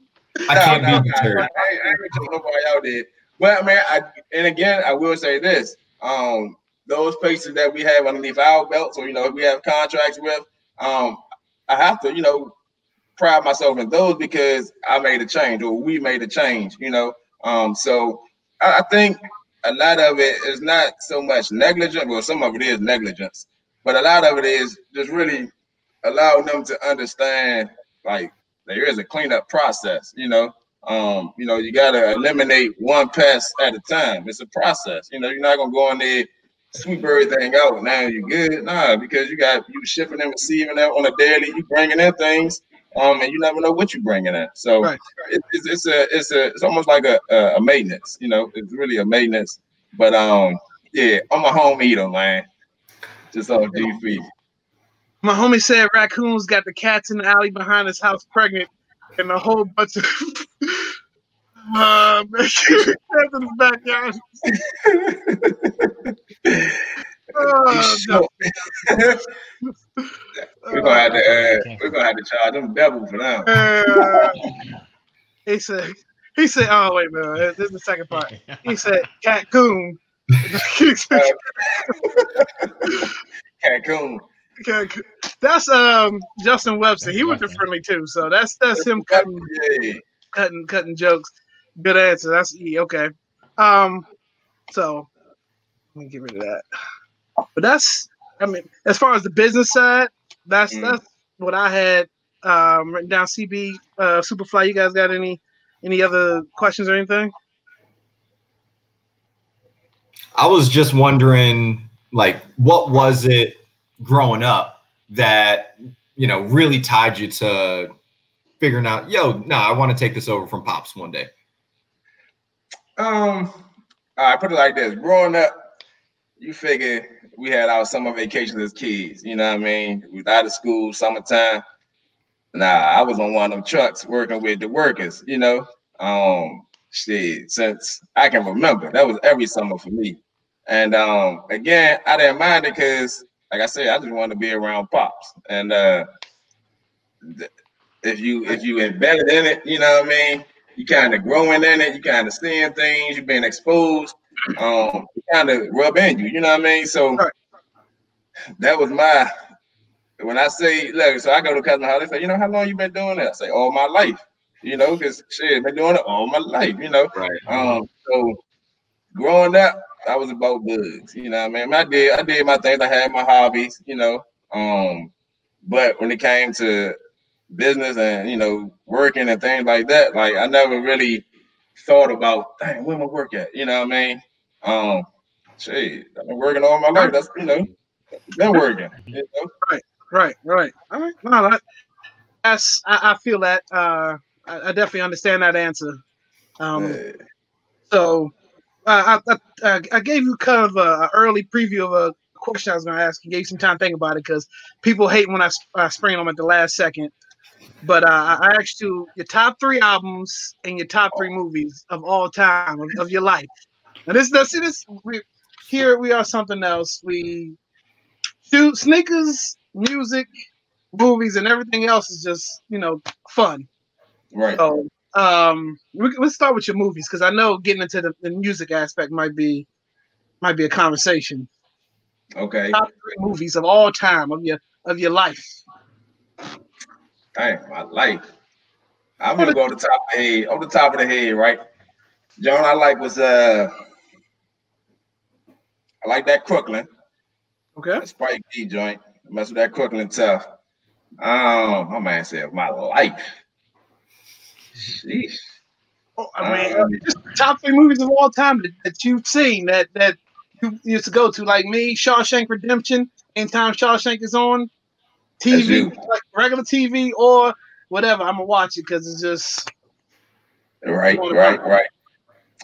I No, can't no, be no, deterred. I, ain't- I ain't gonna tell nobody out there. But I mean, I and again, I will say this: um, those places that we have underneath our belts, or you know, we have contracts with, um, I have to, you know, pride myself in those because I made a change, or we made a change. You know, um, so I, I think a lot of it is not so much negligence. Well, some of it is negligence, but a lot of it is just really allowing them to understand like there is a cleanup process. You know, um, you know, you gotta eliminate one pest at a time. It's a process. You know, you're not gonna go in there sweep everything out. Now you're good, nah, because you got you shipping and receiving that on a daily. You bringing in things, um, and you never know what you're bringing in. So Right. it, it's, it's a it's a it's almost like a, a a maintenance. You know, it's really a maintenance. But um, yeah, I'm a home eater, man. Just on GP. My homie said raccoons got the cats in the alley behind his house pregnant and a whole bunch of uh, cats in his backyard. Oh, no. we're gonna have to uh, we're gonna have to charge them double for them. Uh, he said, he said, oh, wait man. This is the second part. He said, cat coon. He Cancun. That's um Justin Webster. He was friendly too. So that's that's him cutting cutting cutting jokes. Good answer. That's E. Okay. Um. So let me get rid of that. But that's. I mean, as far as the business side, that's Mm. that's what I had um, written down. CB uh, Superfly. You guys got any any other questions or anything? I was just wondering, like, what was it growing up that you know really tied you to figuring out, yo, no, I want to take this over from pops one day. Um, I put it like this: growing up, you figure we had our summer vacations as kids. You know what I mean? We was out of school, summertime. Nah, I was on one of them trucks working with the workers. You know, um, shit. Since I can remember, that was every summer for me. And um, again, I didn't mind it because, like I said, I just wanted to be around pops. And uh, if you if you embedded in it, you know what I mean you kind of growing in it, you kind of seeing things, you've been exposed, um, kind of rub in you, you know what I mean? So Right. that was my when I say look, so I go to cousin house, they say, you know, how long you been doing that? I say, all my life, you know, because shit, been doing it all my life, you know. Right. Um, so growing up, I was about bugs, you know what I mean? I did I did my things, I had my hobbies, you know. Um, but when it came to business and you know working and things like that, like I never really thought about dang, where my work at, you know what I mean? Um shit, I've been working all my life. That's you know, been working. You know? Right, right. All right. No, that, that's I, I feel that. Uh, I, I definitely understand that answer. Um, Yeah. so uh, I, I I gave you kind of a, a early preview of a question I was going to ask. You gave you some time to think about it because people hate when I spring them at the last second. But uh, I asked you your top three albums and your top three movies of all time of, of your life. And this, this, this, we, here we are something else. We shoot sneakers, music, movies, and everything else is just you know fun. Right. So, um, we, let's start with your movies because I know getting into the, the music aspect might be might be a conversation. Okay. Top three movies of all time of your of your life. Dang, my life. I'm gonna go to the top of the head. On the top of the head, right? John, I like was uh I like that Crooklyn. Okay. That Spike Lee joint. Mess with that Crooklyn tough. Um, my man said my life. Sheesh. Oh, I mean, uh, just top three movies of all time that, that you've seen that that you used to go to, like me, Shawshank Redemption. Anytime Shawshank is on TV, like regular TV or whatever, I'm gonna watch it because it's just Right, right, right.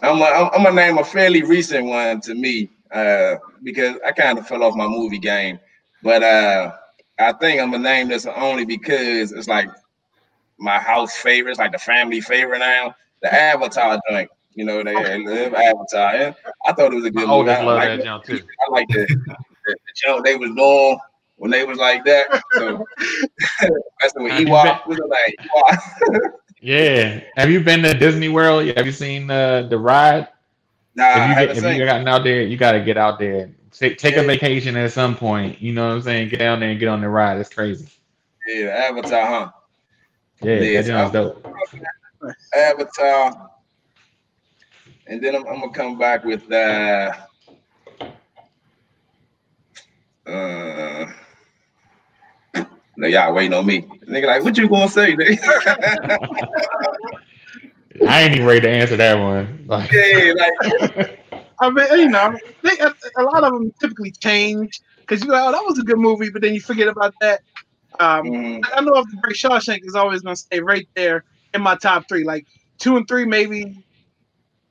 I'm i I'm gonna name a fairly recent one to me, uh, because I kind of fell off my movie game. But uh I think I'm gonna name this only because it's like my house favorite, it's like the family favorite now. The Avatar joint. You know, they live Avatar. And I thought it was a My good movie. I like that the- too. I like the, the, the jump they was doing when they was like that. So that's the way Have you Ewok was like Ewok. Yeah. Have you been to Disney World? Have you seen uh, the ride? Nah, if you haven't get, if you gotten out there, you got to get out there. Take, take Yeah. a vacation at some point. You know what I'm saying? Get down there and get on the ride. It's crazy. yeah, Avatar, huh? Yeah, Yes, that sounds dope. Avatar. and then I'm, I'm gonna come back with uh, uh, no, y'all waiting on me. Nigga, like, what you gonna say? I ain't even ready to answer that one. Like, yeah, like, I mean, you know, they, a, a lot of them typically change because you go, oh, that was a good movie, but then you forget about that. Um, mm, I know if the Great Shawshank is always going to stay right there in my top three. Like two and three, maybe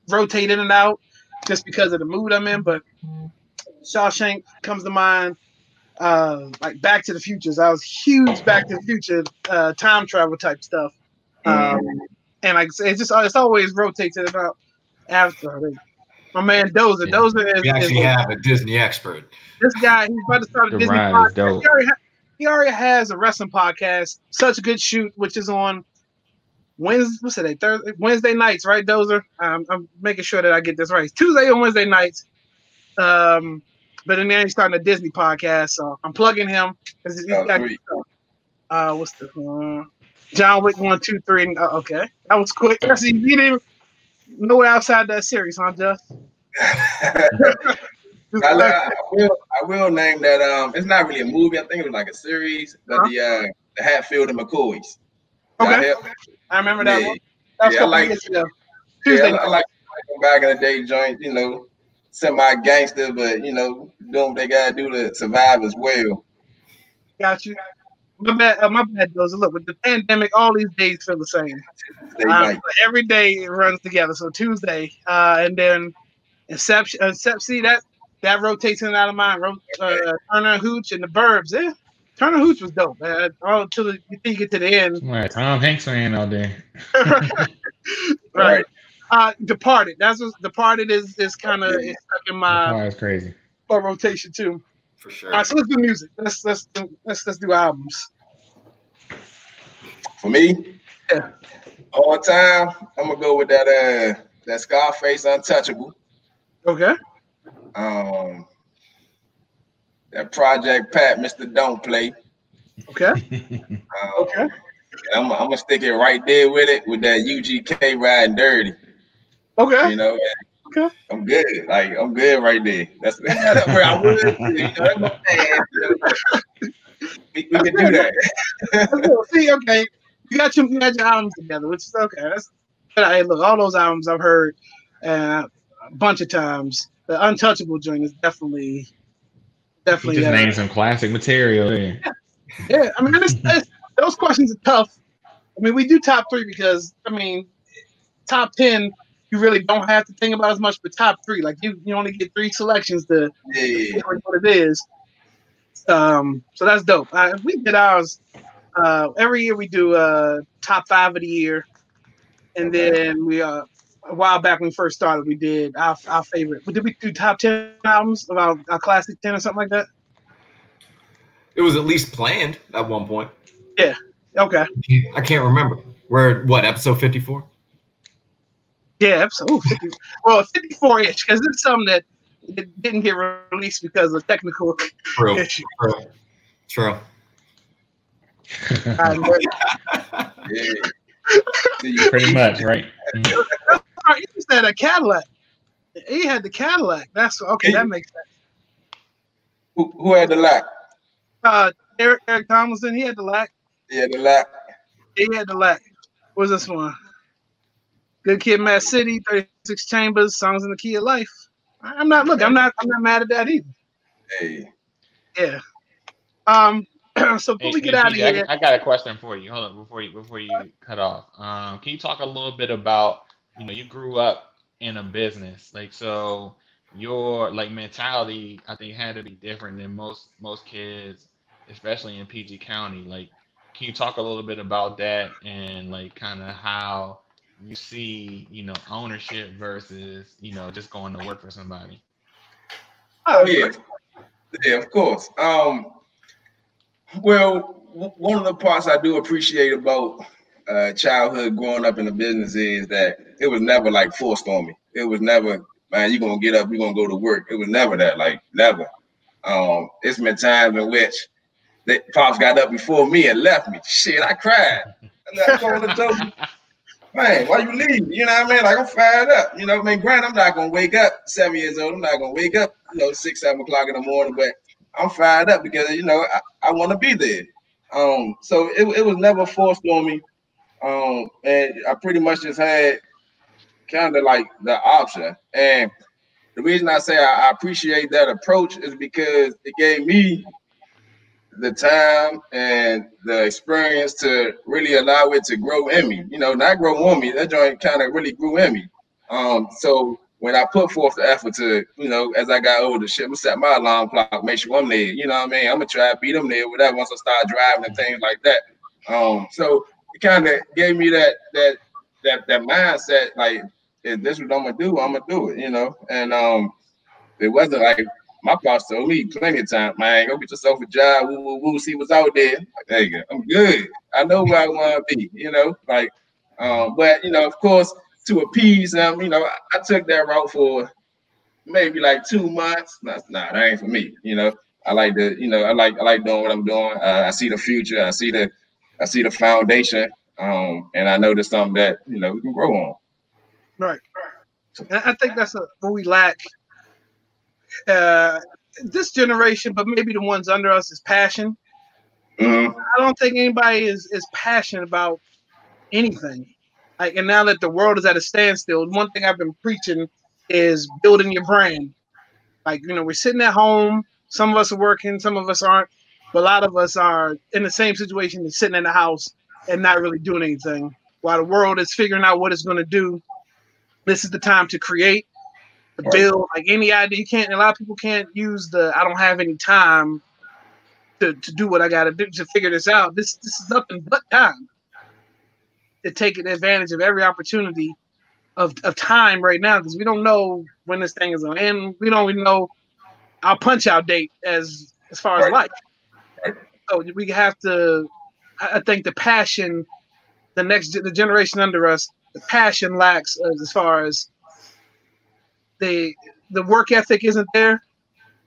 rotate in and out just because of the mood I'm in. But Shawshank comes to mind. Uh, like Back to the Futures, I was huge Back to the Future uh, time travel type stuff. Um, and like I say, it's just it's always rotates in and out after. My man Dozer, Yeah. Dozer is, We actually is have a Disney expert. this guy. He's about to start a The Disney podcast. He already, ha- he already has a wrestling podcast. Such a good shoot, which is on Wednesday. What's today? Thursday, Wednesday nights, right, Dozer? Um, I'm making sure that I get this right. Tuesday and Wednesday nights. Um, but then he's starting a Disney podcast, so I'm plugging him because he's got uh, what's the uh, John Wick one, two, three. and- Uh, okay, that was quick. See, you didn't know outside that series, huh, Just? I, I will, I will name that. Um, it's not really a movie. I think it was like a series, but Huh? the uh, the Hatfield and McCoys. Okay. Y'all I remember that Yeah. one. That Yeah, I like-. Yeah, Tuesday. I, I like back in the day joint, you know, semi gangster, but you know, doing what they gotta do to survive as well. Got you. My bad. Uh, my bad. Those look with the pandemic, all these days feel the same. Um, every day it runs together. So Tuesday, uh, and then Inception. Inception. That that rotates in and out of mine. Ro- Uh, Turner and Hooch and the Burbs. Yeah, Turner and Hooch was dope. Man. Oh, until you think you get to the end. Right, Tom Hanks fan out there. right. Uh, Departed. That's what Departed is. Is kind of is stuck in my, Oh, that's crazy. my rotation too. For sure. All right, so let's do music. Let's let's do, let's let's do albums. for me, Yeah. all time, I'm gonna go with that uh that Scarface Untouchable. Okay. Um that Project Pat, Mr. Don't Play. Okay. Um, Okay. I'm, I'm gonna stick it right there with it with that UGK riding dirty. Okay. You know, Okay. I'm good. Like I'm good right there. That's, that's where I would. You know, man, we, we can do that. Cool. See, okay, you got your you got your albums together, which is okay. That's but hey, look, all those albums I've heard uh, a bunch of times. The Untouchable joint is definitely He definitely just name some classic material there. yeah. I mean, it's, it's, those questions are tough. I mean, we do top three because I mean, top ten you really don't have to think about as much, but top three, like you, you only get three selections to Yeah. what it is. Um, so that's dope. Uh, we did ours uh, every year. We do uh, top five of the year, and then we uh, a while back when we first started, we did our, our favorite. But did we do top ten albums of our, our classic ten or something like that? It was at least planned at one point. Yeah. Okay, I can't remember. We're what episode 54? Yeah, episode ooh, 50, well fifty four inch because it's something that it didn't get released because of technical True. issue. True. True. But- Yeah. Pretty much, right? He just had a Cadillac. He had the Cadillac. That's okay. That makes sense. Who, who had the lack? Uh, Eric Eric Tomlinson. He had the lack. Yeah, the lack. He had the lack. What's this one? Good Kid, Mad City, 36 Chambers, Songs in the Key of Life. I- I'm not. Look, I'm not. I'm not mad at that either. Hey. Yeah. Um. So before Hey, we get hey, out of I- here, I, got a question for you. Hold on, before you before you cut off. Um, can you talk a little bit about you know you grew up in a business like so your like mentality I think had to be different than most most kids, especially in PG County. Like, can you talk a little bit about that and like kind of how you see you know ownership versus you know just going to work for somebody? Oh yeah, yeah, of course. Um, well, w- one of the parts I do appreciate about uh, childhood growing up in the business is that it was never like forced on me. It was never, man, you're gonna get up, you're gonna go to work. It was never that, like never. Um, it's been times in which that pops got up before me and left me. Shit, I cried. man, why you leave? You know what I mean? Like I'm fired up. You know, what I mean, granted, I'm not gonna wake up seven years old. I'm not gonna wake up, you know, six, seven o'clock in the morning, but I'm fired up because you know I, I want to be there. Um, so it, it was never forced on me. Um, and I pretty much just had kind of like the option. And the reason I say I, I appreciate that approach is because it gave me the time and the experience to really allow it to grow in me. You know, not grow on me. That joint kind of really grew in me. Um, so when I put forth the effort to, you know, as I got older, shit, I'm set my alarm clock, make sure I'm there. You know what I mean? I'm gonna try to beat them there, whatever. Once I start driving and things like that. Um, so it kind of gave me that that that that mindset, like if this is what I'm gonna do, I'm gonna do it. You know, and um, it wasn't like my boss told me plenty of times, man, go get yourself a job, woo, woo, woo, see what's out there. Like, there you go. I'm good. I know where I want to be, you know, like, um, but you know, of course, to appease them, you know, I, I took that route for maybe like two months. Nah, nah, that ain't for me, you know. I like to, you know, I like I like doing what I'm doing. Uh, I see the future. I see the, I see the foundation, um, and I know there's something that you know we can grow on. Right. I think that's a, what we lack. Uh, this generation, but maybe the ones under us, is passion. Mm-hmm. I don't think anybody is is passionate about anything. Like, and now that the world is at a standstill, one thing I've been preaching is building your brand. Like, you know, we're sitting at home. Some of us are working, some of us aren't, but a lot of us are in the same situation as sitting in the house and not really doing anything. While the world is figuring out what it's going to do, this is the time to create, Right. build. Like any idea, you can't. A lot of people can't use the "I don't have any time" to, to do what I got to do to figure this out. This this is nothing but time to take advantage of every opportunity of, of time right now because we don't know when this thing is going to end. We don't even know our punch out date as as far as life. Right. So we have to. I I think the passion, the next the generation under us, the passion lacks as, as far as the the work ethic isn't there.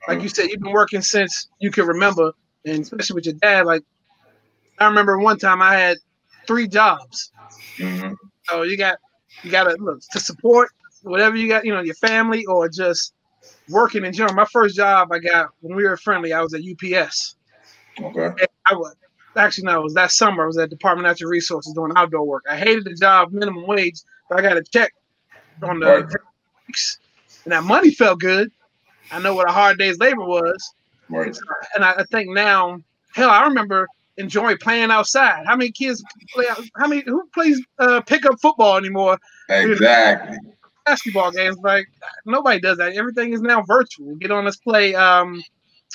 Like you said, you've been working since you can remember, and especially with your dad. Like I remember one time I had three jobs. Mm-hmm. So you got you got to look to support whatever you got, you know, your family or just working in general. My first job I got when we were friendly, I was at UPS. Okay. And I was actually no, it was that summer. I was at Department of Natural Resources doing outdoor work. I hated the job, minimum wage, but I got a check on the Right. And that money felt good. I know what a hard day's labor was, Right. and I, I think now, hell, I remember enjoying playing outside. How many kids play? out- How many who plays uh, pickup football anymore? Exactly. Basketball games, like nobody does that. Everything is now virtual. Get on, let's play. Um,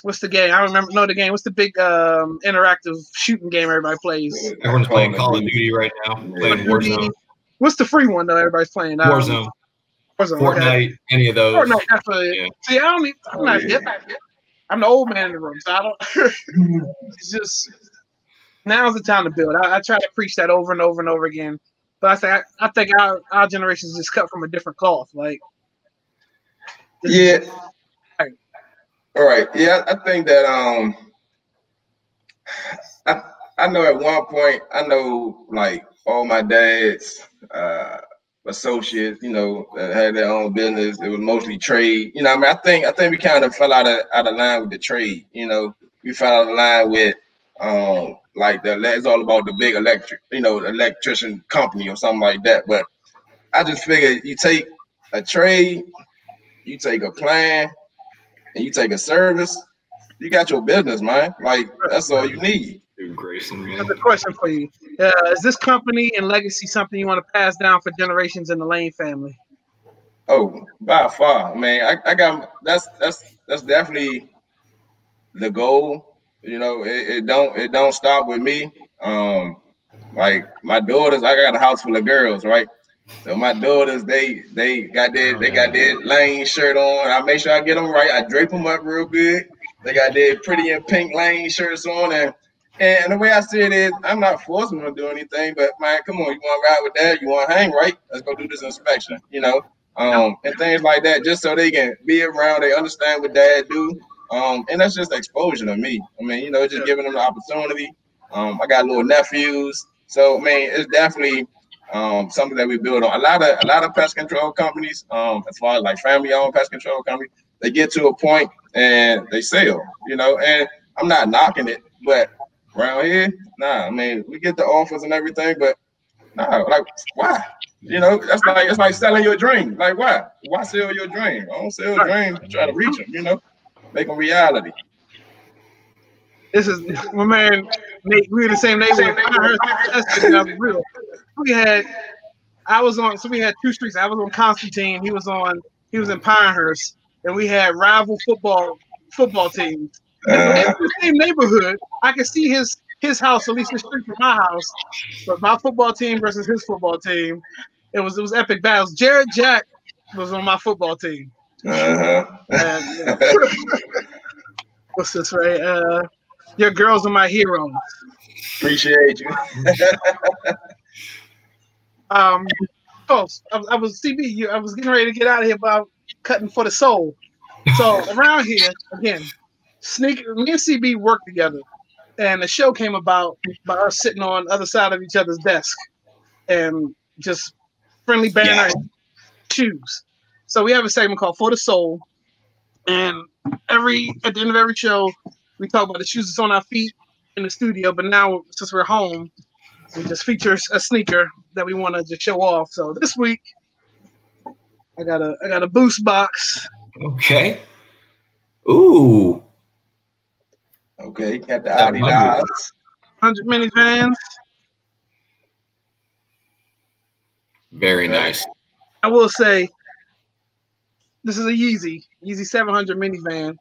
what's the game? I don't remember. No, the game. What's the big um interactive shooting game everybody plays? Everyone's playing Call of Duty right now, playing Warzone, What's the free one though? Everybody's playing. Um, Warzone, Warzone. okay. Fortnite, any of those. Fortnite. That's what it- Yeah. See, I don't. Even, I'm Oh, not yeah. hip. I'm the old man in the room, so I don't. it's just now's the time to build. I, I try to preach that over and over and over again, but I think I, think our our generation is just cut from a different cloth. Like, Yeah. Right. All right. Yeah, I think that um I I know at one point I know like all my dad's uh associates, you know, had their own business. It was mostly trade. You know, I mean I think I think we kind of fell out of out of line with the trade, you know. We fell out of line with um like the it's all about the big electric, you know, electrician company or something like that. But I just figured you take a trade you take a plan and you take a service, you got your business, man. Like that's all you need. Dude, Grayson, man. That's a question for you. Uh, is this company and legacy something you want to pass down for generations in the Lane family? Oh, by far, man. I, I got that's that's that's definitely the goal. You know, it, it don't it don't stop with me. Um, like my daughters, I got a house full of girls, right? So my daughters, they they got their they got their lane shirt on. I make sure I get them right. I drape them up real good. They got their pretty and pink lane shirts on, and and the way I see it is, I'm not forcing them to do anything. But man, come on, you want to ride with dad? You want to hang right? Let's go do this inspection. You know, um, and things like that, just so they can be around. They understand what dad do. Um, and that's just exposure to me. I mean, you know, just giving them the opportunity. Um, I got little nephews, so I mean, it's definitely Um, something that we build on. A lot of a lot of pest control companies, um, as far as like family-owned pest control companies, they get to a point and they sell, you know. And I'm not knocking it, but around here, nah. I mean, we get the offers and everything, but nah, like why? You know, that's like it's like selling your dream. Like why? Why sell your dream? I don't sell a dream. Try to reach them. You know, make them reality. This is my man Nate. We were the same neighborhood. I heard that real. We had, I was on, so we had two streets. I was on Constantine. He was on, he was in Pinehurst, and we had rival football football teams. And in the same neighborhood, I can see his his house, at least the street from my house, but my football team versus his football team. It was it was epic battles. Jared Jack was on my football team. Uh-huh. And, uh, what's this right? Uh, your girls are my heroes. Appreciate you. Um, oh, I, I was CB. I was getting ready to get out of here, but I'm cutting for the soul. So around here again, sneak. Me and CB worked together, and the show came about by us sitting on the other side of each other's desk, and just friendly banner Yeah. shoes. So we have a segment called For the Soul, and every at the end of every show, we talk about the shoes that's on our feet in the studio. But now since we're home, we just feature a sneaker that we want to just show off. So this week, I got a I got a boost box. Okay. Ooh. Okay, got the That Adidas. Hundred minivans. Very nice. I will say, this is a Yeezy Yeezy 700 minivan,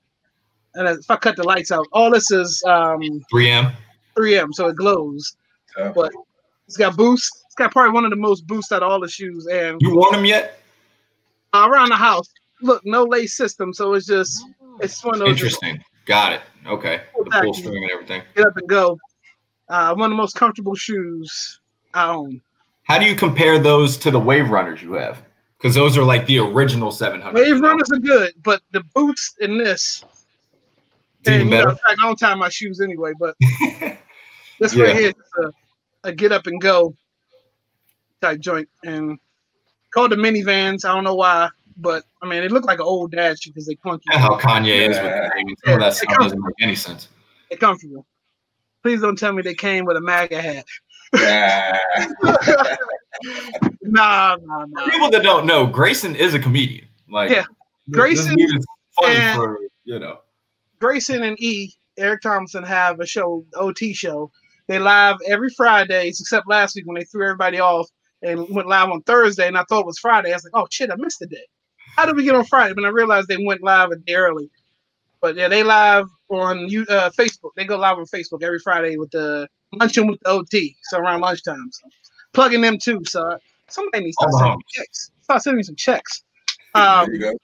and if I cut the lights out, all this is um 3M. 3M, so it glows. But it's got boost. It's got probably one of the most boost out of all the shoes, and You worn them yet? uh, around the house, look, no lace system, so it's just it's one of those just Interesting. Got it. Okay. The full string and everything. get up and go. Uh, one of the most comfortable shoes I own. How do you compare those to the Wave Runners you have? Because those are like the original 700. Wave runners are good, but the boost in this. And, you know, better. in fact, I don't tie my shoes anyway, but this Yeah. right here is a, a get up and go type joint, and called the minivans. I don't know why, but I mean, they look like an old dad shoe because they clunky. How Kanye is with that. the name. Some of that stuff doesn't make any sense. They're comfortable. Please don't tell me they came with a MAGA hat. yeah. Nah, nah, nah. People that don't know, Grayson is a comedian. Like, Yeah. Grayson is funny and- for you know. Grayson and E, Eric Thompson have a show, OT show. They live every Fridays, except last week when they threw everybody off and went live on Thursday. And I thought it was Friday. I was like, oh shit, I missed the day. How did we get on Friday? But I realized they went live a day early. But yeah, they live on you uh, Facebook. They go live on Facebook every Friday with the luncheon with the OT. So around lunchtime. So plugging them too. So somebody needs to All the start sending me checks. Start sending me some checks. Um, there you go.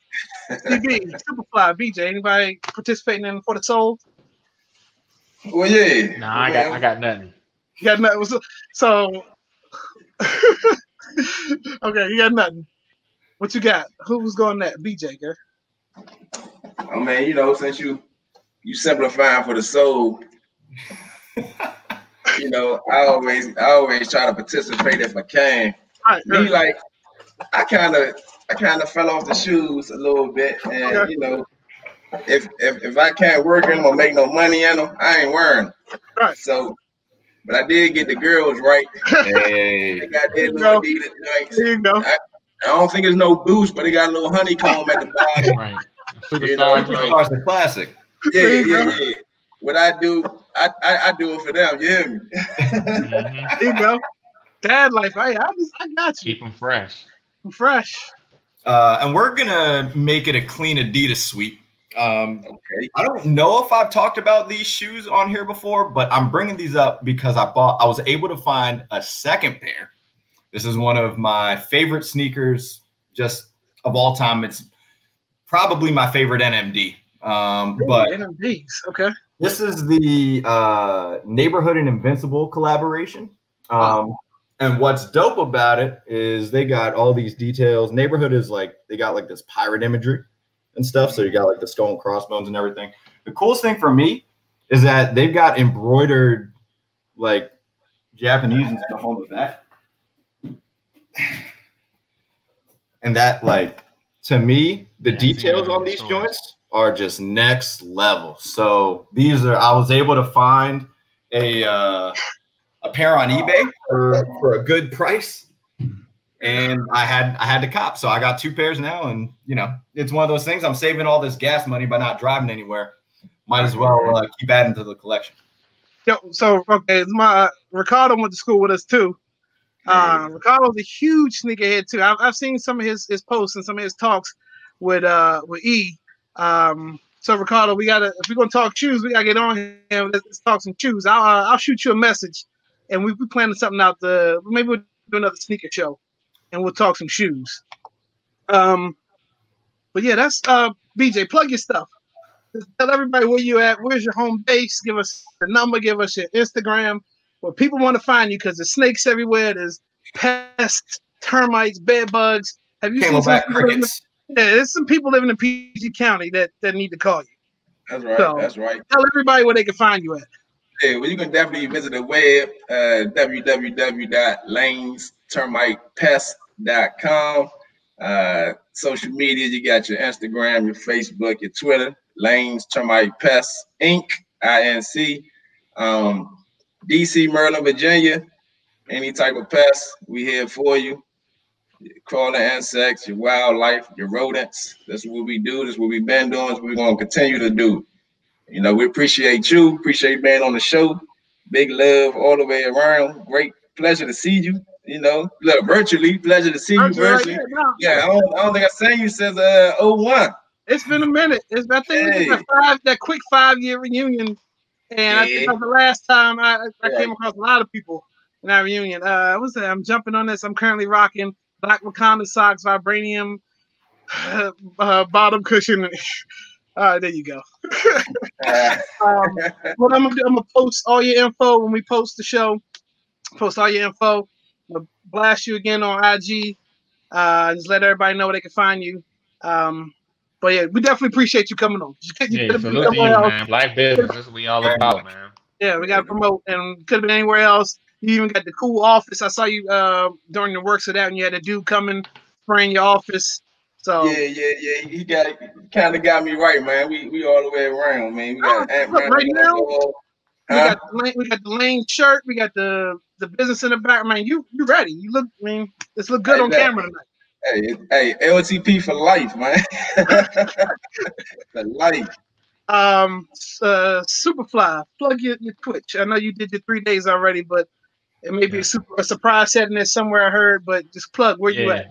CB, Superfly, BJ, anybody participating in For the Soul? Well, yeah. Nah, I got I got nothing. You got nothing. So, so okay, you got nothing. What you got? Who's going that? BJ, girl. Oh, I mean, you know, since you you simplifying for the soul, you know, I always I always try to participate if I can. All right, Me, girl. like, I kind of I kind of fell off the shoes a little bit, and Okay. you know, if if if I can't work in them or make no money in them, I ain't wearing. 'em. Right. So, but I did get the girls right. Hey. They got There their little go. Adidas joints. There you go. I don't think it's no boost, but it got a little honeycomb at the bottom. Right. You know, Superstar joint. A classic. Yeah, yeah, yeah. What I do, I, I I do it for them. You hear me? Mhm. There you go. Dad life. Hey, I, just, I got you. Keep them fresh. I'm fresh. Uh, and we're gonna make it a clean Adidas sweep. Um, Okay. I don't know if I've talked about these shoes on here before, but I'm bringing these up because I bought. I was able to find a second pair. This is one of my favorite sneakers, just of all time. It's probably my favorite NMD. Um, but NMDs. Okay. this is the uh, Neighborhood and Invincible collaboration. Um, and what's dope about it is they got all these details. Neighborhood is like they got like this pirate imagery and stuff. So you got like the skull and crossbones and everything. The coolest thing for me is that they've got embroidered like Japanese and stuff on the back. And that like to me, the Yeah, details on these stores. joints are just next level. So these are I was able to find a uh, a pair on eBay for, for a good price. And I had I had to cop. So I got two pairs now. And you know, it's one of those things. I'm saving all this gas money by not driving anywhere. Might as well uh, keep adding to the collection. Yo, so okay, it's my Ricardo went to school with us too. Uh, Ricardo's a huge sneakerhead too. I've, I've seen some of his his posts and some of his talks with uh with E. Um, so Ricardo, we gotta if we're gonna talk shoes, we gotta get on here. Let's, let's talk some shoes. I'll uh, I'll shoot you a message, and we we planning something out. The maybe we'll do another sneaker show, and we'll talk some shoes. Um, but yeah, that's uh BJ. Plug your stuff. Just tell everybody where you at. Where's your home base? Give us the number. Give us your Instagram. Where people want to find you because there's snakes everywhere. There's pests, termites, bed bugs. Have you seen some Camelback in- crickets. Yeah, there's some people living in PG County that, that need to call you. That's right. So- That's right. Tell everybody where they can find you at. Yeah, well, you can definitely visit the web, uh, www.lanestermitepest.com. Uh, social media, you got your Instagram, your Facebook, your Twitter, Lanes Termite Pests Inc. Inc. Um, DC, Maryland, Virginia. Any type of pest, we here for you. Crawling insects, your wildlife, your rodents. That's what we do. That's what we've been doing. That's what we're going to continue to do. You know, we appreciate you. Appreciate being on the show. Big love all the way around. Great pleasure to see you. You know, look virtually. Pleasure to see you virtually. now. Yeah, I don't, I don't think I've seen you since uh 01. It's been a minute. It's I think Hey. that five that quick five year reunion, and I think Yeah. that was the last time I, I Right. came across a lot of people in that reunion. Uh, what's that? I'm jumping on this. I'm currently rocking Black Wakanda socks, vibranium uh, bottom cushion. All right, there you go. Um, what I'm gonna do, I'm gonna post all your info when we post the show. Post all your info. I'm gonna blast you again on IG. Uh, just let everybody know where they can find you. Um, but yeah, we definitely appreciate you coming on. You could- you Yeah, could've salute to you, else. man. Black business. That's what we all about, man. Yeah, we got to promote, and could have been anywhere else. You even got the cool office. I saw you uh, during the works of that, and you had a dude coming spraying your office. So yeah, yeah, yeah. He got kind of got me right, man. We we all the way around, man. We got Oh, Ant look, right on the now, wall. we got the lane, we got the lane shirt. We got the the business in the back. Man, you you ready? You look. I mean, this look good Hey, on look. camera tonight. Hey, hey, LTP for life, man. for life. Um, uh, Superfly, plug your, your Twitch. I know you did your three days already, but it may be a super a surprise setting there somewhere. I heard, but just plug where you at.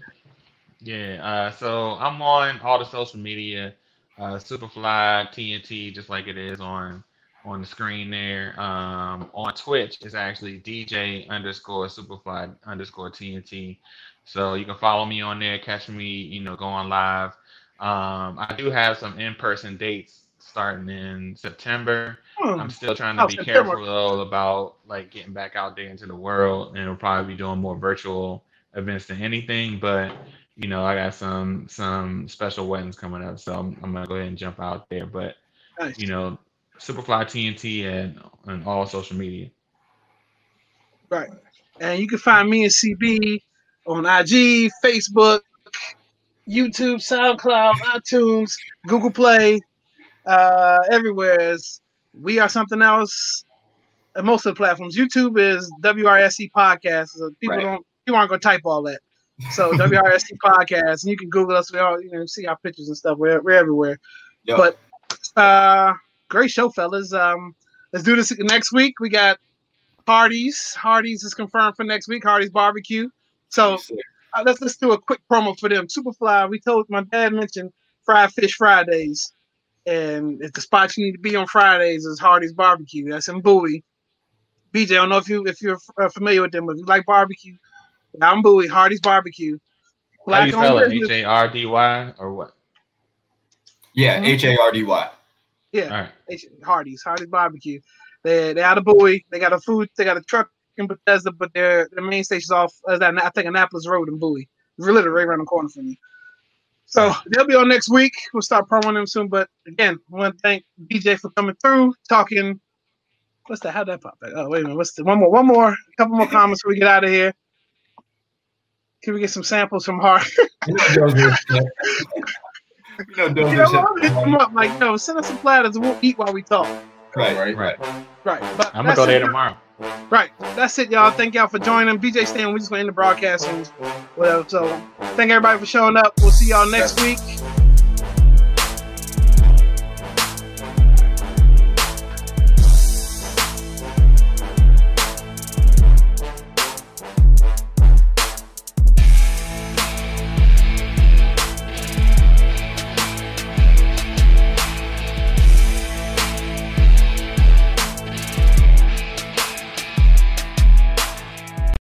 Yeah. Uh, so I'm on all the social media, uh, Superfly TNT, just like it is on on the screen there. Um, on Twitch, it's actually DJ underscore Superfly underscore TNT. So you can follow me on there, catch me, you know, go on live. Um, I do have some in-person dates starting in September. Hmm. I'm still trying to Oh, be September. careful though about like getting back out there into the world, and we'll probably be doing more virtual events than anything. But you know, I got some some special weddings coming up, so I'm, I'm gonna go ahead and jump out there. But Nice. you know, Superfly TNT and and all social media. Right. And you can find me and CB on IG, Facebook, YouTube, SoundCloud, iTunes, Google Play, uh, everywhere. Is we are something else. And most of the platforms. YouTube is WRSC podcast. So people Right. don't you aren't gonna type all that. So WRSC podcast, and you can Google us. We all you know see our pictures and stuff. We're, we're everywhere. Yep. But uh, great show, fellas. Um, let's do this next week. We got Hardy's. Hardy's is confirmed for next week. Hardy's barbecue. So uh, let's let's do a quick promo for them. Superfly. We told my dad mentioned Fried Fish Fridays, and if the spot you need to be on Fridays is Hardy's barbecue. That's in Bowie. BJ, I don't know if you if you're uh, familiar with them, but if you like barbecue, I'm Bowie. Hardy's barbecue. How do you spell it? H A R D Y or what? Yeah, Mhm. H A R D Y. Yeah. All right. H- Hardy's, Hardy's barbecue. They they out of Bowie. They got a food. They got a truck in Bethesda, but their their main station's off. Uh, that I think Annapolis Road in Bowie. It's literally right around the corner from me. So they'll be on next week. We'll start promoting them soon. But again, I want to thank DJ for coming through, talking. What's that? How'd that pop back? Oh, wait a minute. What's the one more? One more. A couple more comments before we get out of here. Can we get some samples from Hard? You know, Dozer shit. You know, you know. I'm hit them up like, no, send us some platters and we'll eat while we talk. Right, Right. right. Right. But I'm gonna go there tomorrow. Right. That's it, y'all. Thank y'all for joining. BJ Stan, we just gonna end the broadcast and whatever. So thank everybody for showing up. We'll see y'all next week.